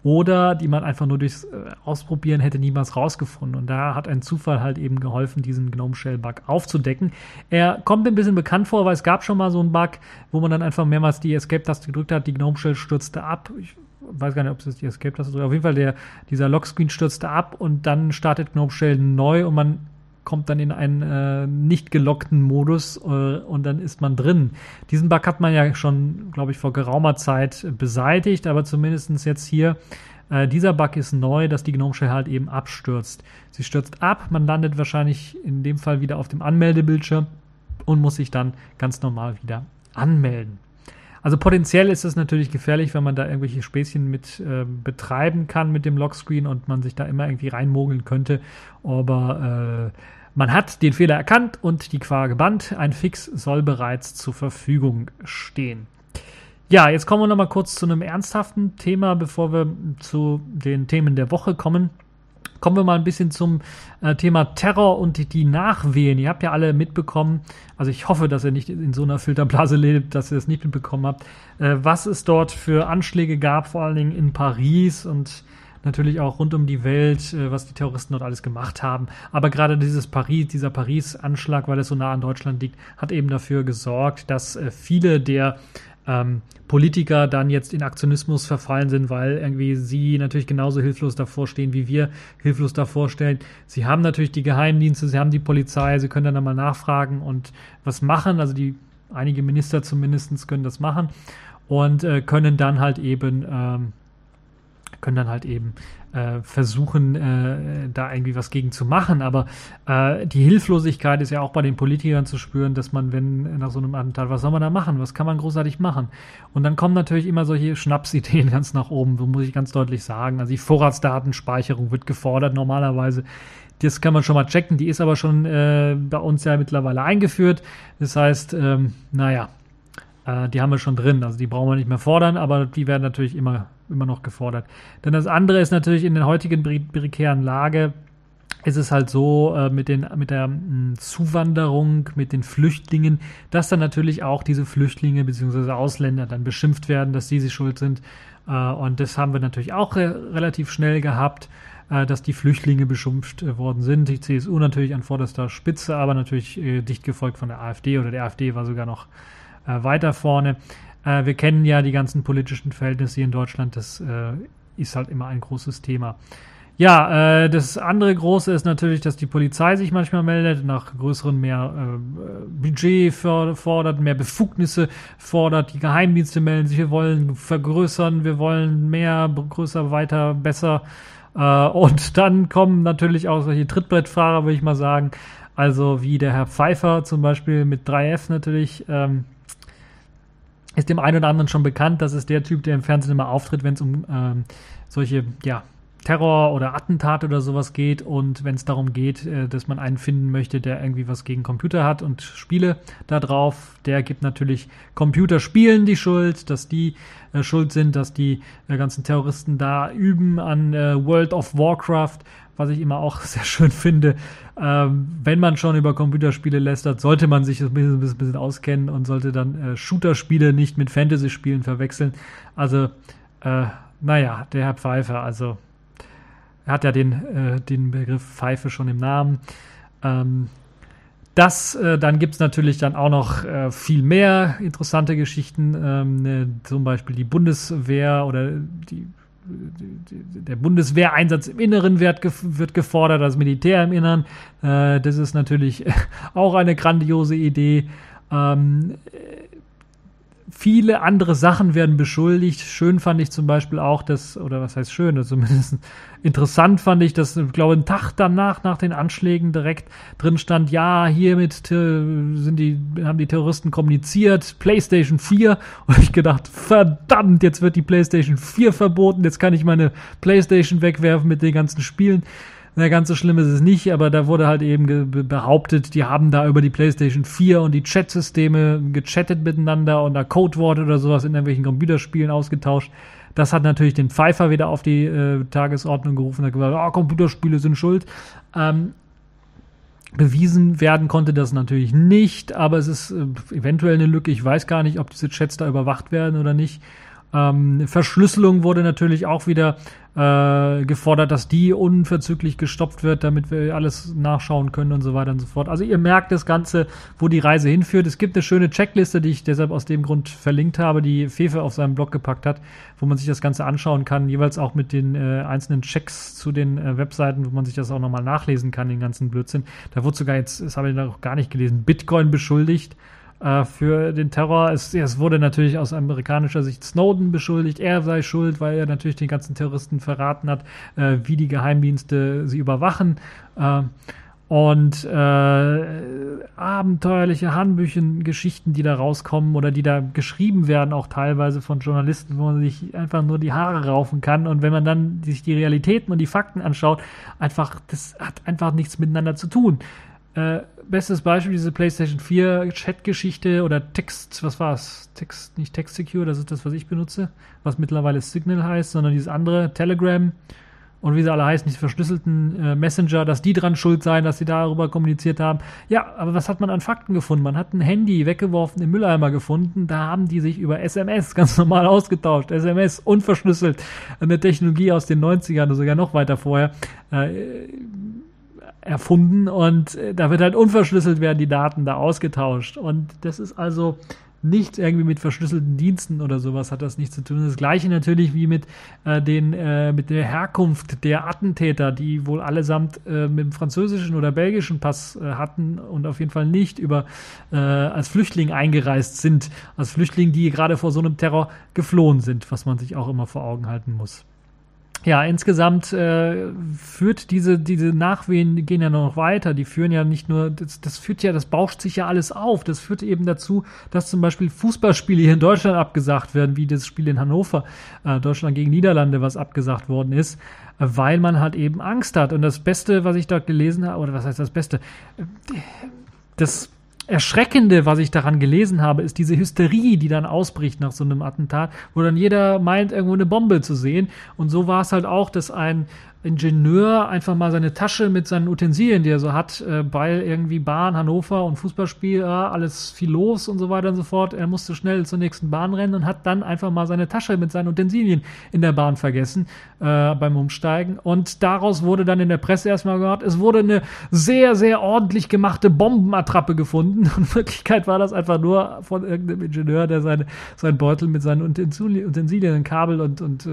oder die man einfach nur durchs äh, Ausprobieren hätte niemals rausgefunden. Und da hat ein Zufall halt eben geholfen, diesen Gnome Shell Bug aufzudecken. Er kommt ein bisschen bekannt vor, weil es gab schon mal so einen Bug, wo man dann einfach mehrmals die Escape-Taste gedrückt hat, die Gnome Shell stürzte ab. Ich weiß gar nicht, ob es die Escape-Taste drückt. Auf jeden Fall, der, dieser Lockscreen stürzte ab und dann startet Gnome Shell neu und man kommt dann in einen äh, nicht gelockten Modus äh, und dann ist man drin. Diesen Bug hat man ja schon, glaube ich, vor geraumer Zeit beseitigt, aber zumindest jetzt hier, äh, dieser Bug ist neu, dass die Gnome Shell halt eben abstürzt. Sie stürzt ab, man landet wahrscheinlich in dem Fall wieder auf dem Anmeldebildschirm und muss sich dann ganz normal wieder anmelden. Also potenziell ist es natürlich gefährlich, wenn man da irgendwelche Späßchen mit äh, betreiben kann mit dem Lockscreen und man sich da immer irgendwie reinmogeln könnte. Aber äh, man hat den Fehler erkannt und die Quar gebannt. Ein Fix soll bereits zur Verfügung stehen. Ja, jetzt kommen wir nochmal kurz zu einem ernsthaften Thema, bevor wir zu den Themen der Woche kommen. Kommen wir mal ein bisschen zum äh, Thema Terror und die Nachwehen. Ihr habt ja alle mitbekommen, also ich hoffe, dass ihr nicht in so einer Filterblase lebt, dass ihr es nicht mitbekommen habt, äh, was es dort für Anschläge gab, vor allen Dingen in Paris und natürlich auch rund um die Welt, äh, was die Terroristen dort alles gemacht haben. Aber gerade dieses Paris, dieser Paris-Anschlag, weil es so nah an Deutschland liegt, hat eben dafür gesorgt, dass äh, viele der ähm, Politiker dann jetzt in Aktionismus verfallen sind, weil irgendwie sie natürlich genauso hilflos davor stehen, wie wir hilflos davor stellen. Sie haben natürlich die Geheimdienste, sie haben die Polizei, sie können dann einmal nachfragen und was machen. Also die einige Minister zumindest können das machen und äh, können dann halt eben ähm, können dann halt eben äh, versuchen, äh, da irgendwie was gegen zu machen. Aber äh, die Hilflosigkeit ist ja auch bei den Politikern zu spüren, dass man, wenn nach so einem Attentat, was soll man da machen? Was kann man großartig machen? Und dann kommen natürlich immer solche Schnapsideen ganz nach oben, so muss ich ganz deutlich sagen. Also die Vorratsdatenspeicherung wird gefordert normalerweise. Das kann man schon mal checken. Die ist aber schon äh, bei uns ja mittlerweile eingeführt. Das heißt, ähm, naja, äh, die haben wir schon drin. Also die brauchen wir nicht mehr fordern, aber die werden natürlich immer, immer noch gefordert. Denn das andere ist natürlich in der heutigen prekären Lage, ist es halt so äh, mit, den, mit der mh, hm, Zuwanderung, mit den Flüchtlingen, dass dann natürlich auch diese Flüchtlinge bzw. Ausländer dann beschimpft werden, dass sie sie schuld sind. Äh, und das haben wir natürlich auch re relativ schnell gehabt, äh, dass die Flüchtlinge beschimpft äh, worden sind. Die CSU natürlich an vorderster Spitze, aber natürlich äh, dicht gefolgt von der AfD oder der AfD war sogar noch äh, weiter vorne. Äh, wir kennen ja die ganzen politischen Verhältnisse hier in Deutschland. Das äh, ist halt immer ein großes Thema. Ja, äh, das andere große ist natürlich, dass die Polizei sich manchmal meldet, nach größeren mehr äh, Budget fordert, mehr Befugnisse fordert. Die Geheimdienste melden sich, wir wollen vergrößern, wir wollen mehr, größer, weiter, besser. Äh, und dann kommen natürlich auch solche Trittbrettfahrer, würde ich mal sagen. Also wie der Herr Pfeiffer zum Beispiel mit 3F natürlich. Ähm, ist dem einen oder anderen schon bekannt. Das ist der Typ, der im Fernsehen immer auftritt, wenn es um ähm, solche, ja, Terror oder Attentate oder sowas geht und wenn es darum geht, äh, dass man einen finden möchte, der irgendwie was gegen Computer hat und Spiele da drauf, der gibt natürlich Computerspielen die Schuld, dass die äh, schuld sind, dass die äh, ganzen Terroristen da üben an äh, World of Warcraft, was ich immer auch sehr schön finde. Ähm, wenn man schon über Computerspiele lästert, sollte man sich ein bisschen, ein bisschen auskennen und sollte dann äh, Shooter-Spiele nicht mit Fantasy-Spielen verwechseln. Also, äh, naja, der Herr Pfeiffer, also er hat ja den, äh, den Begriff Pfeife schon im Namen. Ähm, das, äh, dann gibt es natürlich dann auch noch äh, viel mehr interessante Geschichten, ähm, ne, zum Beispiel die Bundeswehr oder die, die, der Bundeswehreinsatz im Inneren wird, wird gefordert, das Militär im Inneren. Äh, das ist natürlich auch eine grandiose Idee. Ähm, viele andere Sachen werden beschuldigt. Schön fand ich zum Beispiel auch, dass, oder was heißt schön, also zumindest interessant fand ich, dass, ich glaube, ein Tag danach, nach den Anschlägen direkt drin stand, ja, hiermit sind die, haben die Terroristen kommuniziert, PlayStation 4. Und ich gedacht, verdammt, jetzt wird die PlayStation 4 verboten, jetzt kann ich meine PlayStation wegwerfen mit den ganzen Spielen. Na, ganz so schlimm ist es nicht, aber da wurde halt eben behauptet, die haben da über die PlayStation 4 und die Chatsysteme gechattet miteinander und da Codeworte oder sowas in irgendwelchen Computerspielen ausgetauscht. Das hat natürlich den Pfeiffer wieder auf die äh, Tagesordnung gerufen, hat gesagt, oh, Computerspiele sind schuld. Ähm, bewiesen werden konnte das natürlich nicht, aber es ist äh, eventuell eine Lücke. Ich weiß gar nicht, ob diese Chats da überwacht werden oder nicht. Ähm, Verschlüsselung wurde natürlich auch wieder äh, gefordert, dass die unverzüglich gestoppt wird, damit wir alles nachschauen können und so weiter und so fort. Also ihr merkt das Ganze, wo die Reise hinführt. Es gibt eine schöne Checkliste, die ich deshalb aus dem Grund verlinkt habe, die Fefe auf seinem Blog gepackt hat, wo man sich das Ganze anschauen kann, jeweils auch mit den äh, einzelnen Checks zu den äh, Webseiten, wo man sich das auch nochmal nachlesen kann, den ganzen Blödsinn. Da wurde sogar jetzt, das habe ich noch gar nicht gelesen, Bitcoin beschuldigt äh, für den Terror. Es, es, wurde natürlich aus amerikanischer Sicht Snowden beschuldigt. Er sei schuld, weil er natürlich den ganzen Terroristen verraten hat, äh, wie die Geheimdienste sie überwachen. Äh, und äh, abenteuerliche Handbüchen, Geschichten, die da rauskommen oder die da geschrieben werden, auch teilweise von Journalisten, wo man sich einfach nur die Haare raufen kann. Und wenn man dann sich die Realitäten und die Fakten anschaut, einfach, das hat einfach nichts miteinander zu tun. Äh, bestes Beispiel, diese PlayStation 4 Chat-Geschichte oder Text, was war es? Text, nicht Text Secure, das ist das, was ich benutze, was mittlerweile Signal heißt, sondern dieses andere, Telegram und wie sie alle heißen, diese verschlüsselten äh, Messenger, dass die dran schuld seien, dass sie darüber kommuniziert haben. Ja, aber was hat man an Fakten gefunden? Man hat ein Handy weggeworfen im Mülleimer gefunden, da haben die sich über SMS ganz normal ausgetauscht. SMS unverschlüsselt, eine Technologie aus den 90ern oder sogar noch weiter vorher. Äh, erfunden und äh, da wird halt unverschlüsselt werden die Daten da ausgetauscht und das ist also nicht irgendwie mit verschlüsselten Diensten oder sowas hat das nichts zu tun. Das gleiche natürlich wie mit äh, den äh, mit der Herkunft der Attentäter, die wohl allesamt äh, mit dem französischen oder belgischen Pass äh, hatten und auf jeden Fall nicht über äh, als Flüchtling eingereist sind, als Flüchtling, die gerade vor so einem Terror geflohen sind, was man sich auch immer vor Augen halten muss. Ja, insgesamt äh, führt diese, diese Nachwehen, die gehen ja noch weiter, die führen ja nicht nur, das, das führt ja, das bauscht sich ja alles auf. Das führt eben dazu, dass zum Beispiel Fußballspiele hier in Deutschland abgesagt werden, wie das Spiel in Hannover, äh, Deutschland gegen Niederlande, was abgesagt worden ist, äh, weil man halt eben Angst hat. Und das Beste, was ich dort gelesen habe, oder was heißt das Beste, äh, das Erschreckende, was ich daran gelesen habe, ist diese Hysterie, die dann ausbricht nach so einem Attentat, wo dann jeder meint, irgendwo eine Bombe zu sehen. Und so war es halt auch, dass ein Ingenieur einfach mal seine Tasche mit seinen Utensilien, die er so hat, äh, weil irgendwie Bahn, Hannover und Fußballspiel, ja, alles viel los und so weiter und so fort. Er musste schnell zur nächsten Bahn rennen und hat dann einfach mal seine Tasche mit seinen Utensilien in der Bahn vergessen äh, beim Umsteigen. Und daraus wurde dann in der Presse erstmal gehört, es wurde eine sehr, sehr ordentlich gemachte Bombenattrappe gefunden. Und in Wirklichkeit war das einfach nur von irgendeinem Ingenieur, der seine, seinen Beutel mit seinen Utensilien, Utensilien Kabel und, und äh,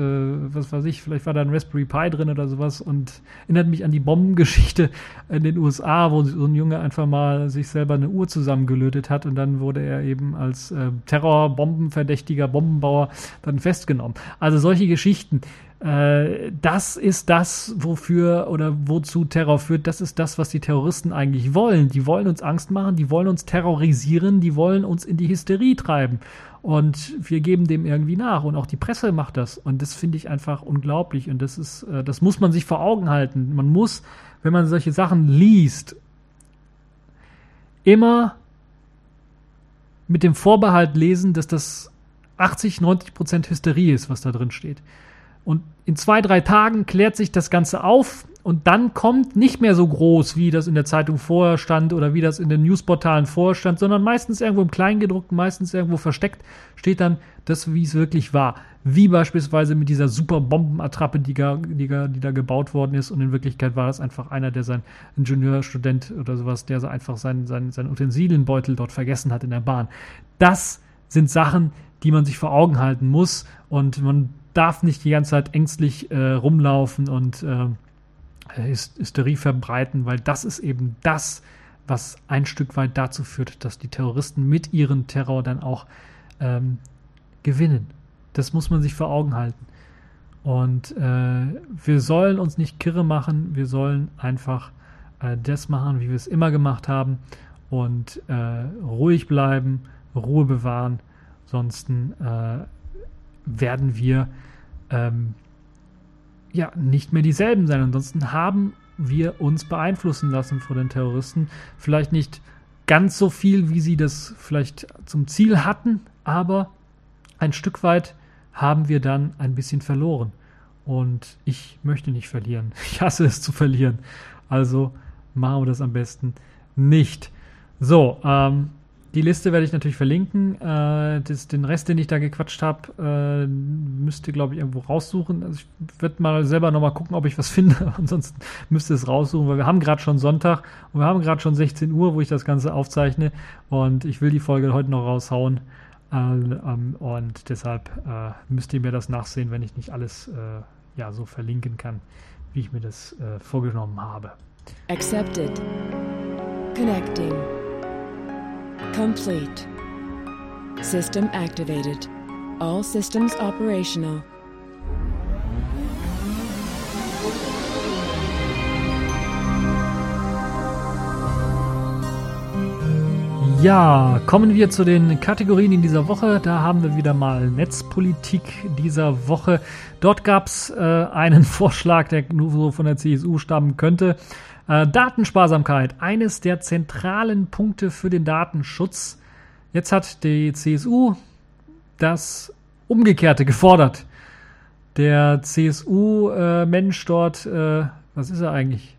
was weiß ich, vielleicht war da ein Raspberry Pi drin oder so sowas und erinnert mich an die Bombengeschichte in den USA, wo so ein Junge einfach mal sich selber eine Uhr zusammengelötet hat und dann wurde er eben als äh, Terrorbombenverdächtiger Bombenbauer dann festgenommen. Also solche Geschichten. Äh, das ist das, wofür oder wozu Terror führt. Das ist das, was die Terroristen eigentlich wollen. Die wollen uns Angst machen, die wollen uns terrorisieren, die wollen uns in die Hysterie treiben. Und wir geben dem irgendwie nach. Und auch die Presse macht das. Und das finde ich einfach unglaublich. Und das ist, äh, das muss man sich vor Augen halten. Man muss, wenn man solche Sachen liest, immer mit dem Vorbehalt lesen, dass das 80, 90 Prozent Hysterie ist, was da drin steht. Und in zwei, drei Tagen klärt sich das Ganze auf und dann kommt nicht mehr so groß, wie das in der Zeitung vorher stand oder wie das in den Newsportalen vorher stand, sondern meistens irgendwo im Kleingedruckten, meistens irgendwo versteckt, steht dann das, wie es wirklich war. Wie beispielsweise mit dieser super Bombenattrappe, die, die, die da gebaut worden ist. Und in Wirklichkeit war das einfach einer, der sein Ingenieurstudent oder sowas, der so einfach seinen, seinen, seinen Utensilienbeutel dort vergessen hat in der Bahn. Das sind Sachen, die man sich vor Augen halten muss. Und man darf nicht die ganze Zeit ängstlich äh, rumlaufen und äh, Hysterie verbreiten, weil das ist eben das, was ein Stück weit dazu führt, dass die Terroristen mit ihrem Terror dann auch ähm, gewinnen. Das muss man sich vor Augen halten. Und äh, wir sollen uns nicht kirre machen, wir sollen einfach äh, das machen, wie wir es immer gemacht haben und äh, ruhig bleiben, Ruhe bewahren. Ansonsten äh, werden wir ähm, ja nicht mehr dieselben sein. Ansonsten haben wir uns beeinflussen lassen von den Terroristen. Vielleicht nicht ganz so viel, wie sie das vielleicht zum Ziel hatten, aber ein Stück weit haben wir dann ein bisschen verloren. Und ich möchte nicht verlieren. Ich hasse es zu verlieren. Also machen wir das am besten nicht. So, ähm, die Liste werde ich natürlich verlinken. Äh, das, den Rest, den ich da gequatscht habe, äh, müsst ihr, glaube ich, irgendwo raussuchen. Also ich werde mal selber nochmal gucken, ob ich was finde. Ansonsten müsst ihr es raussuchen, weil wir haben gerade schon Sonntag und wir haben gerade schon 16 Uhr, wo ich das Ganze aufzeichne. Und ich will die Folge heute noch raushauen. Äh, ähm, und deshalb äh, müsst ihr mir das nachsehen, wenn ich nicht alles äh, ja, so verlinken kann, wie ich mir das äh, vorgenommen habe. Accepted. Connecting. Complete. System activated. All systems operational. Ja, kommen wir zu den Kategorien in dieser Woche. Da haben wir wieder mal Netzpolitik dieser Woche. Dort gab es äh, einen Vorschlag, der nur so von der CSU stammen könnte. Äh, Datensparsamkeit, eines der zentralen Punkte für den Datenschutz. Jetzt hat die CSU das Umgekehrte gefordert. Der CSU-Mensch äh, dort, äh, was ist er eigentlich?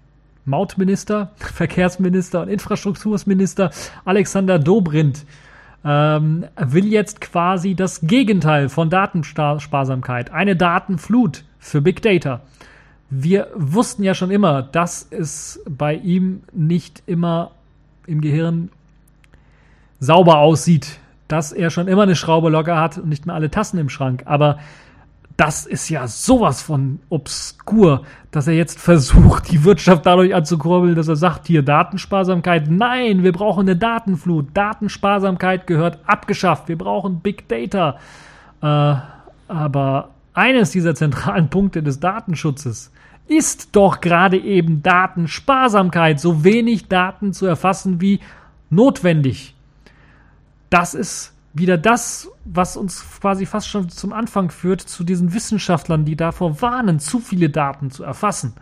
Mautminister, Verkehrsminister und Infrastrukturminister Alexander Dobrindt ähm, will jetzt quasi das Gegenteil von Datensparsamkeit, eine Datenflut für Big Data wir wussten ja schon immer, dass es bei ihm nicht immer im Gehirn sauber aussieht, dass er schon immer eine Schraube locker hat und nicht mehr alle Tassen im Schrank. Aber das ist ja sowas von obskur, dass er jetzt versucht, die Wirtschaft dadurch anzukurbeln, dass er sagt, hier Datensparsamkeit, nein, wir brauchen eine Datenflut. Datensparsamkeit gehört abgeschafft. Wir brauchen Big Data. Äh, aber eines dieser zentralen Punkte des Datenschutzes ist doch gerade eben Datensparsamkeit, so wenig Daten zu erfassen wie notwendig. Das ist wieder das, was uns quasi fast schon zum Anfang führt, zu diesen Wissenschaftlern, die davor warnen, zu viele Daten zu erfassen.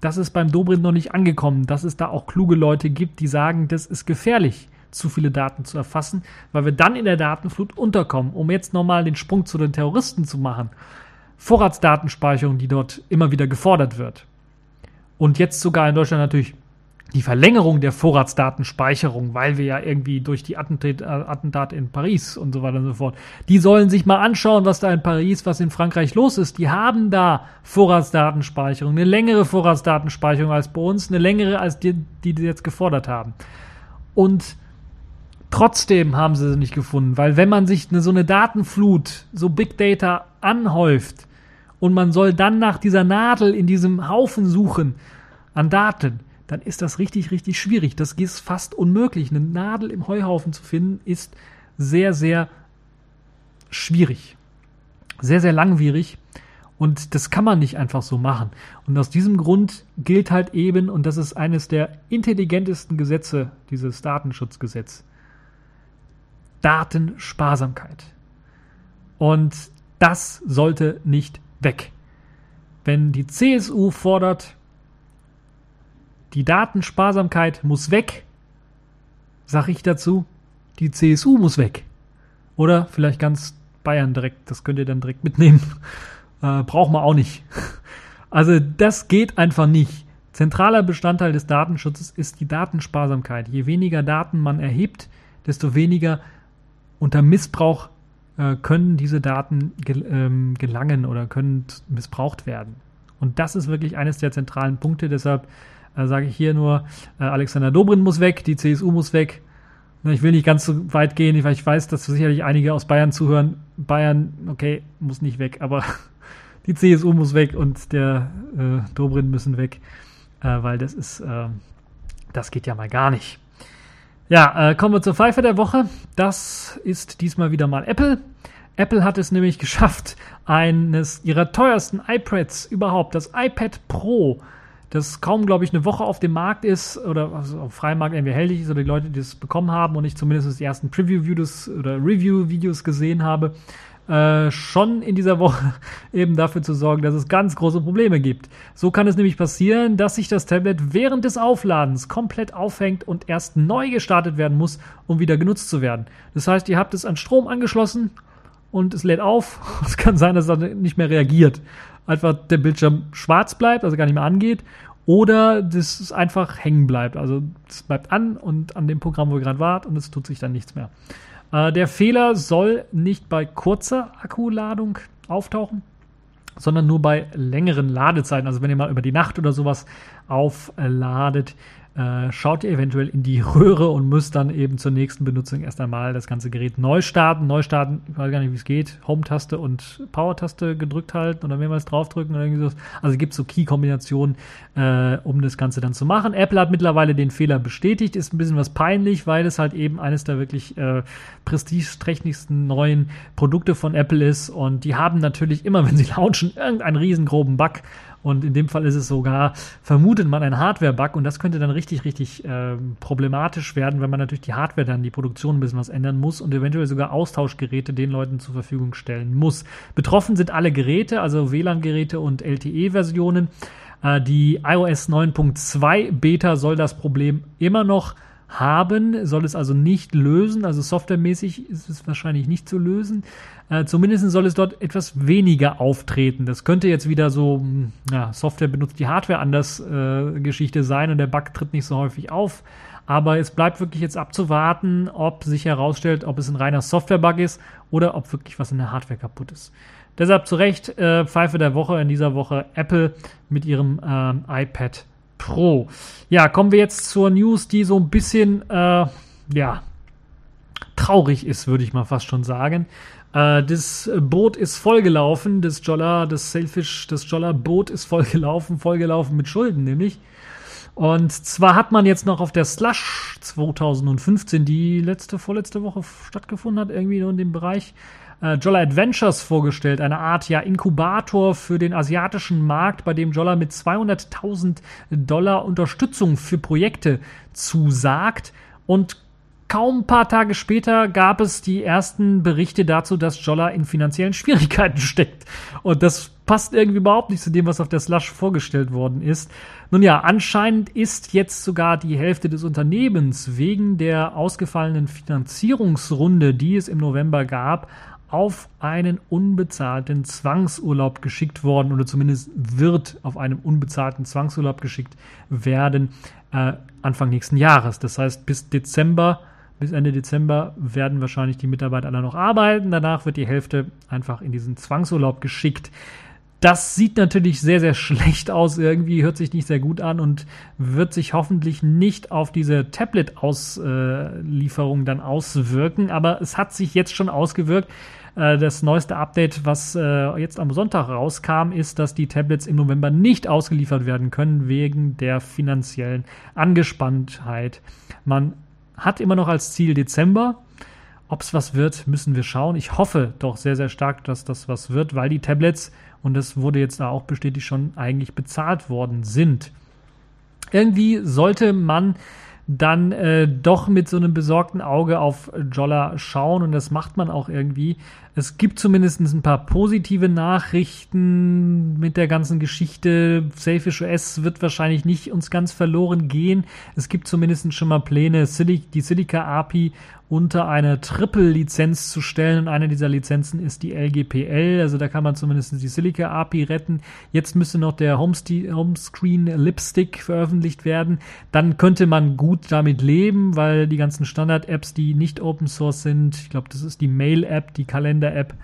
Das ist beim Dobrindt noch nicht angekommen, dass es da auch kluge Leute gibt, die sagen, das ist gefährlich, zu viele Daten zu erfassen, weil wir dann in der Datenflut unterkommen. Um jetzt nochmal den Sprung zu den Terroristen zu machen. Vorratsdatenspeicherung, die dort immer wieder gefordert wird. Und jetzt sogar in Deutschland natürlich die Verlängerung der Vorratsdatenspeicherung, weil wir ja irgendwie durch die Attentat, äh, Attentate in Paris und so weiter und so fort, die sollen sich mal anschauen, was da in Paris, was in Frankreich los ist. Die haben da Vorratsdatenspeicherung, eine längere Vorratsdatenspeicherung als bei uns, eine längere als die, die die jetzt gefordert haben. Und trotzdem haben sie sie nicht gefunden, weil wenn man sich eine, so eine Datenflut, so Big Data anhäuft, und man soll dann nach dieser Nadel in diesem Haufen suchen an Daten, dann ist das richtig, richtig schwierig. Das ist fast unmöglich. Eine Nadel im Heuhaufen zu finden, ist sehr, sehr schwierig. Sehr, sehr langwierig. Und das kann man nicht einfach so machen. Und aus diesem Grund gilt halt eben, und das ist eines der intelligentesten Gesetze, dieses Datenschutzgesetz, Datensparsamkeit. Und das sollte nicht weg. Wenn die CSU fordert, die Datensparsamkeit muss weg, sage ich dazu, die CSU muss weg. Oder vielleicht ganz Bayern direkt, das könnt ihr dann direkt mitnehmen. Äh, braucht man auch nicht. Also das geht einfach nicht. Zentraler Bestandteil des Datenschutzes ist die Datensparsamkeit. Je weniger Daten man erhebt, desto weniger unter Missbrauch äh, können diese Daten gel ähm, gelangen oder können missbraucht werden. Und das ist wirklich eines der zentralen Punkte. Deshalb äh, sage ich hier nur, äh, Alexander Dobrin muss weg, die CSU muss weg. Ich will nicht ganz so weit gehen, weil ich weiß, dass sicherlich einige aus Bayern zuhören. Bayern, okay, muss nicht weg, aber die CSU muss weg und der äh, Dobrin müssen weg, äh, weil das ist, äh, das geht ja mal gar nicht. Ja, äh, kommen wir zur Pfeife der Woche. Das ist diesmal wieder mal Apple. Apple hat es nämlich geschafft, eines ihrer teuersten iPads überhaupt, das iPad Pro, das kaum, glaube ich, eine Woche auf dem Markt ist oder also auf freiem Markt irgendwie erhältlich ist oder die Leute, die es bekommen haben und ich zumindest die ersten Preview-Videos oder Review-Videos gesehen habe, äh, schon in dieser Woche eben dafür zu sorgen, dass es ganz große Probleme gibt. So kann es nämlich passieren, dass sich das Tablet während des Aufladens komplett aufhängt und erst neu gestartet werden muss, um wieder genutzt zu werden. Das heißt, ihr habt es an Strom angeschlossen und es lädt auf. Es kann sein, dass es nicht mehr reagiert. Einfach der Bildschirm schwarz bleibt, also gar nicht mehr angeht. Oder dass es einfach hängen bleibt. Also es bleibt an und an dem Programm, wo ihr gerade wart, und es tut sich dann nichts mehr. Äh, der Fehler soll nicht bei kurzer Akkuladung auftauchen, sondern nur bei längeren Ladezeiten. Also wenn ihr mal über die Nacht oder sowas aufladet, äh, schaut ihr eventuell in die Röhre und müsst dann eben zur nächsten Benutzung erst einmal das ganze Gerät neu starten. Neu starten, ich weiß gar nicht, wie es geht. Home-Taste und Power-Taste gedrückt halten oder mehrmals draufdrücken oder irgendwie so. Also es gibt so Key-Kombinationen, äh, um das Ganze dann zu machen. Apple hat mittlerweile den Fehler bestätigt, ist ein bisschen was peinlich, weil es halt eben eines der wirklich äh, prestigeträchtigsten neuen Produkte von Apple ist und die haben natürlich immer, wenn sie launchen, irgendeinen riesengroben Bug und in dem Fall ist es sogar, vermutet man, ein Hardware-Bug. Und das könnte dann richtig, richtig äh, problematisch werden, wenn man natürlich die Hardware dann, die Produktion ein bisschen was ändern muss und eventuell sogar Austauschgeräte den Leuten zur Verfügung stellen muss. Betroffen sind alle Geräte, also WLAN-Geräte und LTE-Versionen. Äh, die iOS 9.2 Beta soll das Problem immer noch haben, soll es also nicht lösen. Also softwaremäßig ist es wahrscheinlich nicht zu lösen. Äh, zumindest soll es dort etwas weniger auftreten. Das könnte jetzt wieder so, hm, ja, Software benutzt die Hardware anders äh, Geschichte sein und der Bug tritt nicht so häufig auf. Aber es bleibt wirklich jetzt abzuwarten, ob sich herausstellt, ob es ein reiner Software-Bug ist oder ob wirklich was in der Hardware kaputt ist. Deshalb zu Recht äh, Pfeife der Woche in dieser Woche Apple mit ihrem ähm, iPad Pro. Ja, kommen wir jetzt zur News, die so ein bisschen, äh, ja, traurig ist, würde ich mal fast schon sagen. Äh, das Boot ist vollgelaufen, das Jolla, das Sailfish, das Jolla Boot ist vollgelaufen, vollgelaufen mit Schulden nämlich. Und zwar hat man jetzt noch auf der Slush 2015, die letzte, vorletzte Woche stattgefunden hat, irgendwie in dem Bereich, äh, Jolla Adventures vorgestellt, eine Art ja Inkubator für den asiatischen Markt, bei dem Jolla mit 200.000 Dollar Unterstützung für Projekte zusagt und Kaum ein paar Tage später gab es die ersten Berichte dazu, dass Jolla in finanziellen Schwierigkeiten steckt. Und das passt irgendwie überhaupt nicht zu dem, was auf der Slush vorgestellt worden ist. Nun ja, anscheinend ist jetzt sogar die Hälfte des Unternehmens wegen der ausgefallenen Finanzierungsrunde, die es im November gab, auf einen unbezahlten Zwangsurlaub geschickt worden oder zumindest wird auf einem unbezahlten Zwangsurlaub geschickt werden äh, Anfang nächsten Jahres. Das heißt, bis Dezember bis Ende Dezember werden wahrscheinlich die Mitarbeiter alle noch arbeiten. Danach wird die Hälfte einfach in diesen Zwangsurlaub geschickt. Das sieht natürlich sehr, sehr schlecht aus. Irgendwie hört sich nicht sehr gut an und wird sich hoffentlich nicht auf diese Tablet-Auslieferung dann auswirken. Aber es hat sich jetzt schon ausgewirkt. Äh, das neueste Update, was äh, jetzt am Sonntag rauskam, ist, dass die Tablets im November nicht ausgeliefert werden können wegen der finanziellen Angespanntheit. Man hat immer noch als Ziel Dezember. Ob es was wird, müssen wir schauen. Ich hoffe doch sehr, sehr stark, dass das was wird, weil die Tablets, und das wurde jetzt auch bestätigt, schon eigentlich bezahlt worden sind. Irgendwie sollte man dann äh, doch mit so einem besorgten Auge auf Jolla schauen und das macht man auch irgendwie. Es gibt zumindest ein paar positive Nachrichten mit der ganzen Geschichte. Selfish OS wird wahrscheinlich nicht uns ganz verloren gehen. Es gibt zumindest schon mal Pläne, die Silica API unter eine Triple-Lizenz zu stellen. Und eine dieser Lizenzen ist die LGPL. Also da kann man zumindest die Silica API retten. Jetzt müsste noch der Homescreen Lipstick veröffentlicht werden. Dann könnte man gut damit leben, weil die ganzen Standard-Apps, die nicht Open Source sind, ich glaube, das ist die Mail-App, die Kalender-App,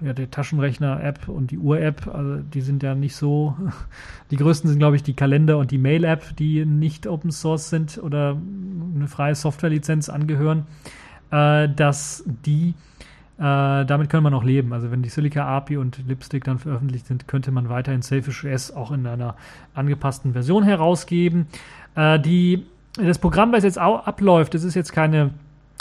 ja, der Taschenrechner-App und die Uhr-App, also die sind ja nicht so. Die größten sind, glaube ich, die Kalender- und die Mail-App, die nicht Open Source sind oder eine freie Software-Lizenz angehören, äh, dass die äh, damit kann man auch leben. Also wenn die Silica API und Lipstick dann veröffentlicht sind, könnte man weiterhin Selfish OS auch in einer angepassten Version herausgeben. Äh, die, das Programm, was jetzt abläuft, das ist jetzt keine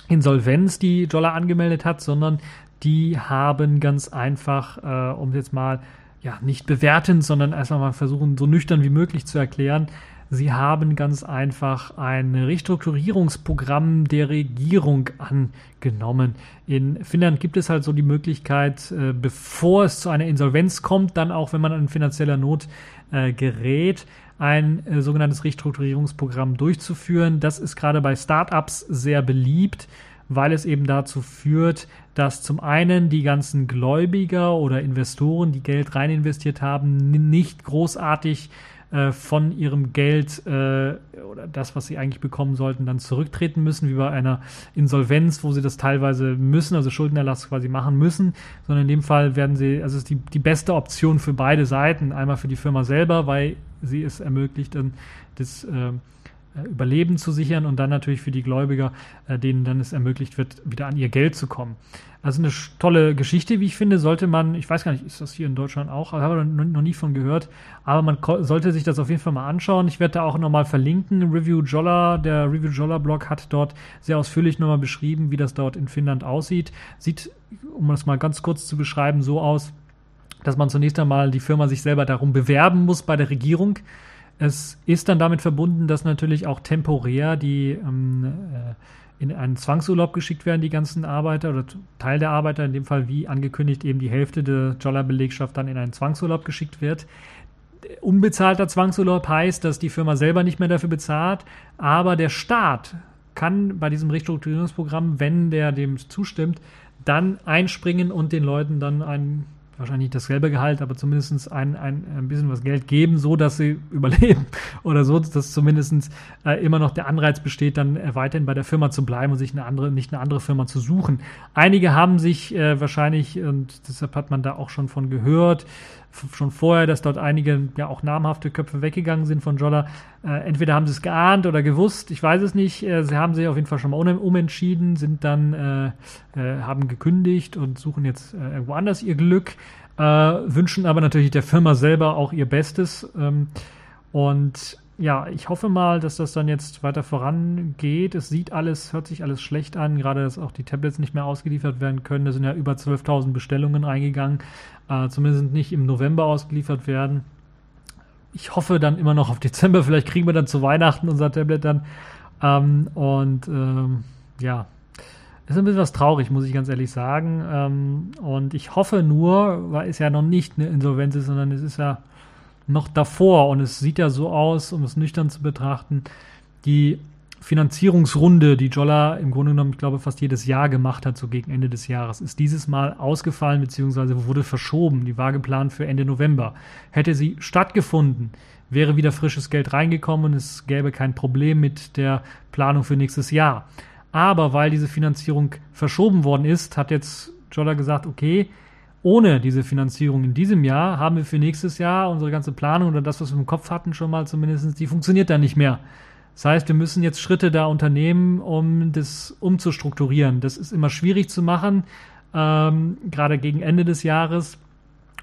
Insolvenz, die Jolla angemeldet hat, sondern die haben ganz einfach, äh, um jetzt mal ja nicht bewertend, sondern erstmal mal versuchen, so nüchtern wie möglich zu erklären, Sie haben ganz einfach ein Restrukturierungsprogramm der Regierung angenommen. In Finnland gibt es halt so die Möglichkeit, äh, bevor es zu einer Insolvenz kommt, dann auch wenn man an finanzieller Not äh, gerät, ein äh, sogenanntes Restrukturierungsprogramm durchzuführen. Das ist gerade bei Startups sehr beliebt, weil es eben dazu führt, dass zum einen die ganzen Gläubiger oder Investoren, die Geld rein investiert haben, nicht großartig äh, von ihrem Geld äh, oder das, was sie eigentlich bekommen sollten, dann zurücktreten müssen, wie bei einer Insolvenz, wo sie das teilweise müssen, also Schuldenerlass quasi machen müssen, sondern in dem Fall werden sie, also ist die, die beste Option für beide Seiten, einmal für die Firma selber, weil sie es ermöglicht, dann das äh, Überleben zu sichern und dann natürlich für die Gläubiger, äh, denen dann es ermöglicht wird, wieder an ihr Geld zu kommen. Also eine tolle Geschichte, wie ich finde, sollte man, ich weiß gar nicht, ist das hier in Deutschland auch, habe noch, noch nie von gehört, aber man sollte sich das auf jeden Fall mal anschauen. Ich werde da auch nochmal verlinken. Review Jolla, der Review Jolla Blog hat dort sehr ausführlich nochmal beschrieben, wie das dort in Finnland aussieht. Sieht, um das mal ganz kurz zu beschreiben, so aus, dass man zunächst einmal die Firma sich selber darum bewerben muss bei der Regierung. Es ist dann damit verbunden, dass natürlich auch temporär die ähm, äh, in einen Zwangsurlaub geschickt werden, die ganzen Arbeiter oder Teil der Arbeiter, in dem Fall wie angekündigt eben die Hälfte der Jolla-Belegschaft dann in einen Zwangsurlaub geschickt wird. Unbezahlter Zwangsurlaub heißt, dass die Firma selber nicht mehr dafür bezahlt, aber der Staat kann bei diesem Restrukturierungsprogramm, wenn der dem zustimmt, dann einspringen und den Leuten dann einen wahrscheinlich nicht dasselbe Gehalt, aber zumindest ein, ein, ein bisschen was Geld geben, so dass sie überleben oder so, dass zumindest äh, immer noch der Anreiz besteht, dann äh, weiterhin bei der Firma zu bleiben und sich eine andere, nicht eine andere Firma zu suchen. Einige haben sich äh, wahrscheinlich, und deshalb hat man da auch schon von gehört, schon vorher, dass dort einige ja auch namhafte Köpfe weggegangen sind von Jolla. Äh, entweder haben sie es geahnt oder gewusst, ich weiß es nicht. Äh, sie haben sich auf jeden Fall schon mal umentschieden, sind dann äh, äh, haben gekündigt und suchen jetzt äh, irgendwo anders ihr Glück, äh, wünschen aber natürlich der Firma selber auch ihr Bestes. Ähm, und ja, ich hoffe mal, dass das dann jetzt weiter vorangeht. Es sieht alles, hört sich alles schlecht an, gerade dass auch die Tablets nicht mehr ausgeliefert werden können. Da sind ja über 12.000 Bestellungen eingegangen, äh, zumindest nicht im November ausgeliefert werden. Ich hoffe dann immer noch auf Dezember. Vielleicht kriegen wir dann zu Weihnachten unser Tablet dann. Ähm, und ähm, ja, ist ein bisschen was traurig, muss ich ganz ehrlich sagen. Ähm, und ich hoffe nur, weil es ja noch nicht eine Insolvenz ist, sondern es ist ja noch davor und es sieht ja so aus, um es nüchtern zu betrachten, die Finanzierungsrunde, die Jolla im Grunde genommen, ich glaube, fast jedes Jahr gemacht hat, so gegen Ende des Jahres, ist dieses Mal ausgefallen bzw. wurde verschoben. Die war geplant für Ende November. Hätte sie stattgefunden, wäre wieder frisches Geld reingekommen und es gäbe kein Problem mit der Planung für nächstes Jahr. Aber weil diese Finanzierung verschoben worden ist, hat jetzt Jolla gesagt, okay, ohne diese Finanzierung in diesem Jahr haben wir für nächstes Jahr unsere ganze Planung oder das, was wir im Kopf hatten, schon mal zumindest, die funktioniert dann nicht mehr. Das heißt, wir müssen jetzt Schritte da unternehmen, um das umzustrukturieren. Das ist immer schwierig zu machen, ähm, gerade gegen Ende des Jahres.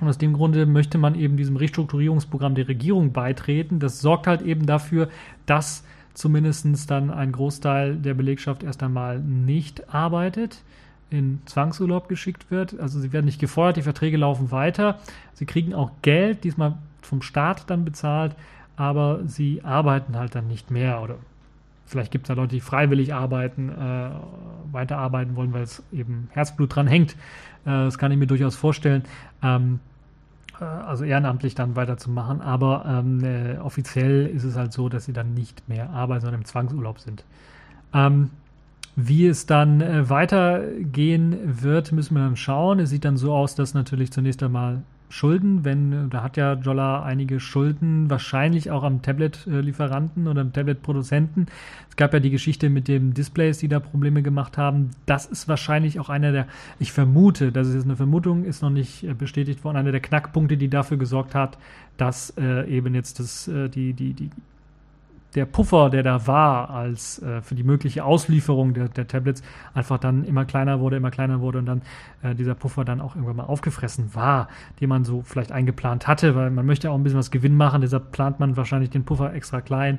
Und aus dem Grunde möchte man eben diesem Restrukturierungsprogramm der Regierung beitreten. Das sorgt halt eben dafür, dass zumindest dann ein Großteil der Belegschaft erst einmal nicht arbeitet in Zwangsurlaub geschickt wird. Also sie werden nicht gefeuert, die Verträge laufen weiter. Sie kriegen auch Geld, diesmal vom Staat dann bezahlt, aber sie arbeiten halt dann nicht mehr. Oder vielleicht gibt es da Leute, die freiwillig arbeiten, äh, weiterarbeiten wollen, weil es eben Herzblut dran hängt. Äh, das kann ich mir durchaus vorstellen. Ähm, äh, also ehrenamtlich dann weiterzumachen, aber ähm, äh, offiziell ist es halt so, dass sie dann nicht mehr arbeiten, sondern im Zwangsurlaub sind. Ähm, wie es dann äh, weitergehen wird, müssen wir dann schauen. Es sieht dann so aus, dass natürlich zunächst einmal Schulden, wenn, da hat ja Jolla einige Schulden, wahrscheinlich auch am Tablet-Lieferanten oder am Tablet-Produzenten. Es gab ja die Geschichte mit den Displays, die da Probleme gemacht haben. Das ist wahrscheinlich auch einer der, ich vermute, das ist jetzt eine Vermutung, ist noch nicht äh, bestätigt worden, einer der Knackpunkte, die dafür gesorgt hat, dass äh, eben jetzt das, äh, die, die, die der Puffer, der da war, als äh, für die mögliche Auslieferung der, der, Tablets, einfach dann immer kleiner wurde, immer kleiner wurde und dann äh, dieser Puffer dann auch irgendwann mal aufgefressen war, den man so vielleicht eingeplant hatte, weil man möchte auch ein bisschen was Gewinn machen, deshalb plant man wahrscheinlich den Puffer extra klein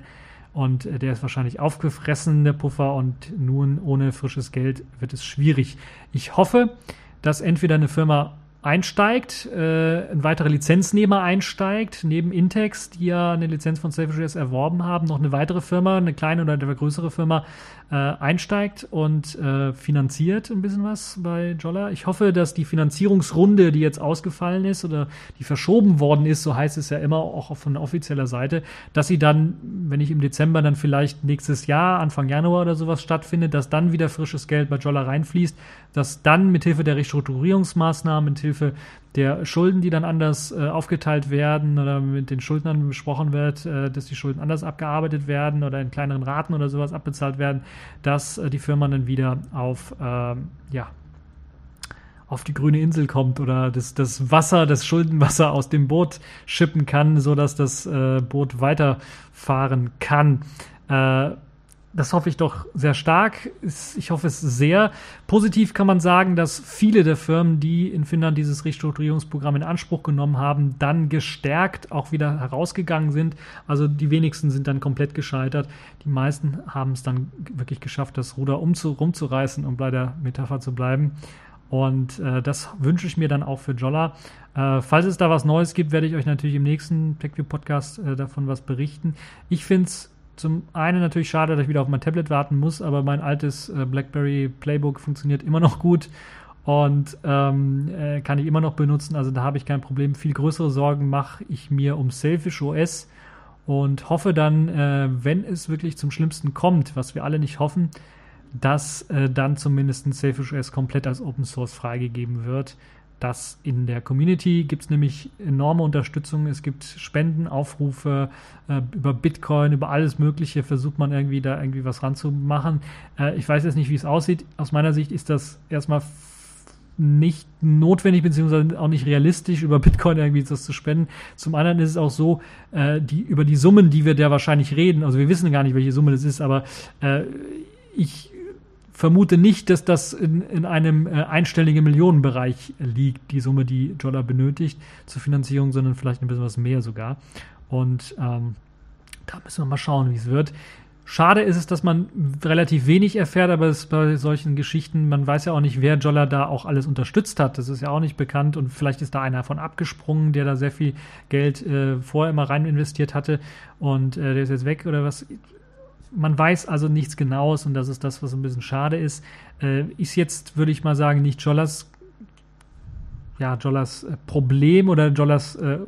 und äh, der ist wahrscheinlich aufgefressen, der Puffer, und nun ohne frisches Geld wird es schwierig. Ich hoffe, dass entweder eine Firma einsteigt, äh, ein weiterer Lizenznehmer einsteigt, neben Intex, die ja eine Lizenz von Self-JS erworben haben, noch eine weitere Firma, eine kleine oder eine größere Firma äh, einsteigt und äh, finanziert ein bisschen was bei Jolla. Ich hoffe, dass die Finanzierungsrunde, die jetzt ausgefallen ist oder die verschoben worden ist, so heißt es ja immer auch von offizieller Seite, dass sie dann, wenn ich im Dezember dann vielleicht nächstes Jahr, Anfang Januar oder sowas stattfindet, dass dann wieder frisches Geld bei Jolla reinfließt, dass dann mithilfe der Restrukturierungsmaßnahmen, mithilfe der Schulden, die dann anders äh, aufgeteilt werden oder mit den Schuldnern besprochen wird, äh, dass die Schulden anders abgearbeitet werden oder in kleineren Raten oder sowas abbezahlt werden, dass äh, die Firma dann wieder auf, ähm, ja, auf die grüne Insel kommt oder das, das Wasser, das Schuldenwasser aus dem Boot schippen kann, sodass das äh, Boot weiterfahren kann. Das hoffe ich doch sehr stark. Ich hoffe es sehr. Positiv kann man sagen, dass viele der Firmen, die in Finnland dieses Restrukturierungsprogramm in Anspruch genommen haben, dann gestärkt auch wieder herausgegangen sind. Also die wenigsten sind dann komplett gescheitert. Die meisten haben es dann wirklich geschafft, das Ruder umzu rumzureißen, um bei der Metapher zu bleiben. Und äh, das wünsche ich mir dann auch für Jolla. Äh, falls es da was Neues gibt, werde ich euch natürlich im nächsten TechView-Podcast äh, davon was berichten. Ich finde es zum einen natürlich schade, dass ich wieder auf mein Tablet warten muss, aber mein altes äh, BlackBerry Playbook funktioniert immer noch gut und ähm, äh, kann ich immer noch benutzen. Also da habe ich kein Problem. Viel größere Sorgen mache ich mir um Selfish OS und hoffe dann, äh, wenn es wirklich zum Schlimmsten kommt, was wir alle nicht hoffen, dass äh, dann zumindest Selfish OS komplett als Open Source freigegeben wird dass in der Community gibt es nämlich enorme Unterstützung. Es gibt Spenden, Aufrufe äh, über Bitcoin, über alles Mögliche versucht man irgendwie da irgendwie was ranzumachen. Äh, ich weiß jetzt nicht, wie es aussieht. Aus meiner Sicht ist das erstmal nicht notwendig beziehungsweise auch nicht realistisch, über Bitcoin irgendwie das zu spenden. Zum anderen ist es auch so, äh, die, über die Summen, die wir da wahrscheinlich reden, also wir wissen gar nicht, welche Summe das ist, aber äh, ich vermute nicht, dass das in, in einem äh, einstelligen Millionenbereich liegt, die Summe, die Jolla benötigt zur Finanzierung, sondern vielleicht ein bisschen was mehr sogar. Und ähm, Da müssen wir mal schauen, wie es wird. Schade ist es, dass man relativ wenig erfährt, aber es bei solchen Geschichten, man weiß ja auch nicht, wer Jolla da auch alles unterstützt hat. Das ist ja auch nicht bekannt und vielleicht ist da einer von abgesprungen, der da sehr viel Geld äh, vorher immer rein investiert hatte und äh, der ist jetzt weg oder was. Man weiß also nichts Genaues und das ist das, was ein bisschen schade ist. Äh, ist jetzt, würde ich mal sagen, nicht Jollas, ja, Jollas äh, Problem oder Jollas äh,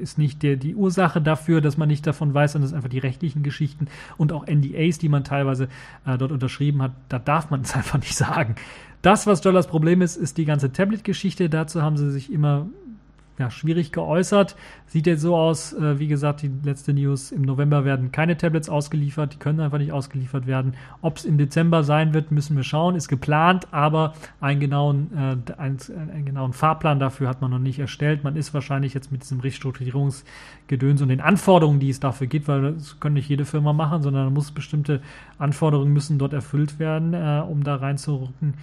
ist nicht der, die Ursache dafür, dass man nicht davon weiß, sondern es sind einfach die rechtlichen Geschichten und auch NDAs, die man teilweise äh, dort unterschrieben hat. Da darf man es einfach nicht sagen. Das, was Jollers Problem ist, ist die ganze Tablet-Geschichte. Dazu haben sie sich immer ja, schwierig geäußert. Sieht jetzt so aus, äh, wie gesagt, die letzte News, im November werden keine Tablets ausgeliefert, die können einfach nicht ausgeliefert werden. Ob es im Dezember sein wird, müssen wir schauen, ist geplant, aber einen genauen, äh, einen, einen, genauen Fahrplan dafür hat man noch nicht erstellt. Man ist wahrscheinlich jetzt mit diesem Restrukturierungsgedöns und den Anforderungen, die es dafür gibt, weil das können nicht jede Firma machen, sondern muss bestimmte Anforderungen müssen dort erfüllt werden, äh, um da reinzurücken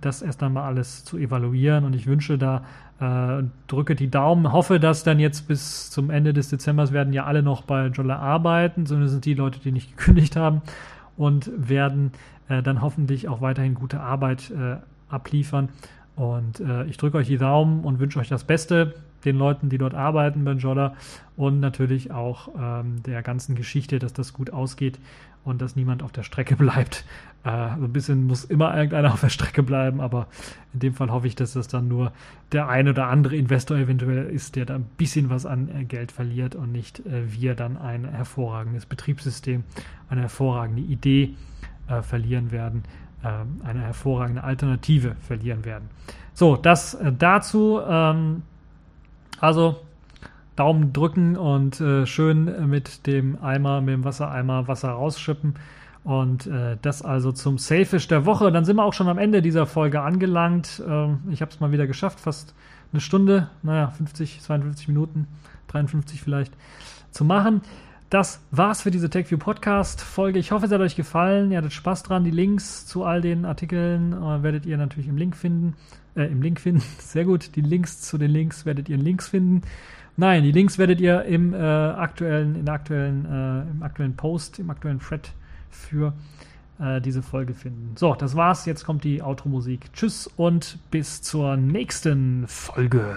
das erst einmal alles zu evaluieren. Und ich wünsche da, äh, drücke die Daumen, hoffe, dass dann jetzt bis zum Ende des Dezembers werden ja alle noch bei Jolla arbeiten, zumindest die Leute, die nicht gekündigt haben und werden äh, dann hoffentlich auch weiterhin gute Arbeit äh, abliefern. Und äh, ich drücke euch die Daumen und wünsche euch das Beste den Leuten, die dort arbeiten bei Jolla und natürlich auch ähm, der ganzen Geschichte, dass das gut ausgeht und dass niemand auf der Strecke bleibt. Äh, so ein bisschen muss immer irgendeiner auf der Strecke bleiben, aber in dem Fall hoffe ich, dass das dann nur der ein oder andere Investor eventuell ist, der da ein bisschen was an äh, Geld verliert und nicht äh, wir dann ein hervorragendes Betriebssystem, eine hervorragende Idee äh, verlieren werden, ähm, eine hervorragende Alternative verlieren werden. So, das äh, dazu. Ähm, also Daumen drücken und äh, schön mit dem Eimer, mit dem Wassereimer Wasser rausschippen. Und äh, das also zum Safish der Woche. Dann sind wir auch schon am Ende dieser Folge angelangt. Ähm, ich habe es mal wieder geschafft, fast eine Stunde, naja, 50, 52 Minuten, 53 vielleicht, zu machen. Das war's für diese TechView Podcast Folge. Ich hoffe, es hat euch gefallen. Ihr hattet Spaß dran. Die Links zu all den Artikeln äh, werdet ihr natürlich im Link finden. Äh, im Link finden. Sehr gut. Die Links zu den Links werdet ihr in Links finden. Nein, die Links werdet ihr im äh, aktuellen, in aktuellen, äh, im aktuellen Post, im aktuellen Thread für äh, diese Folge finden. So, das war's. Jetzt kommt die Outro-Musik. Tschüss und bis zur nächsten Folge.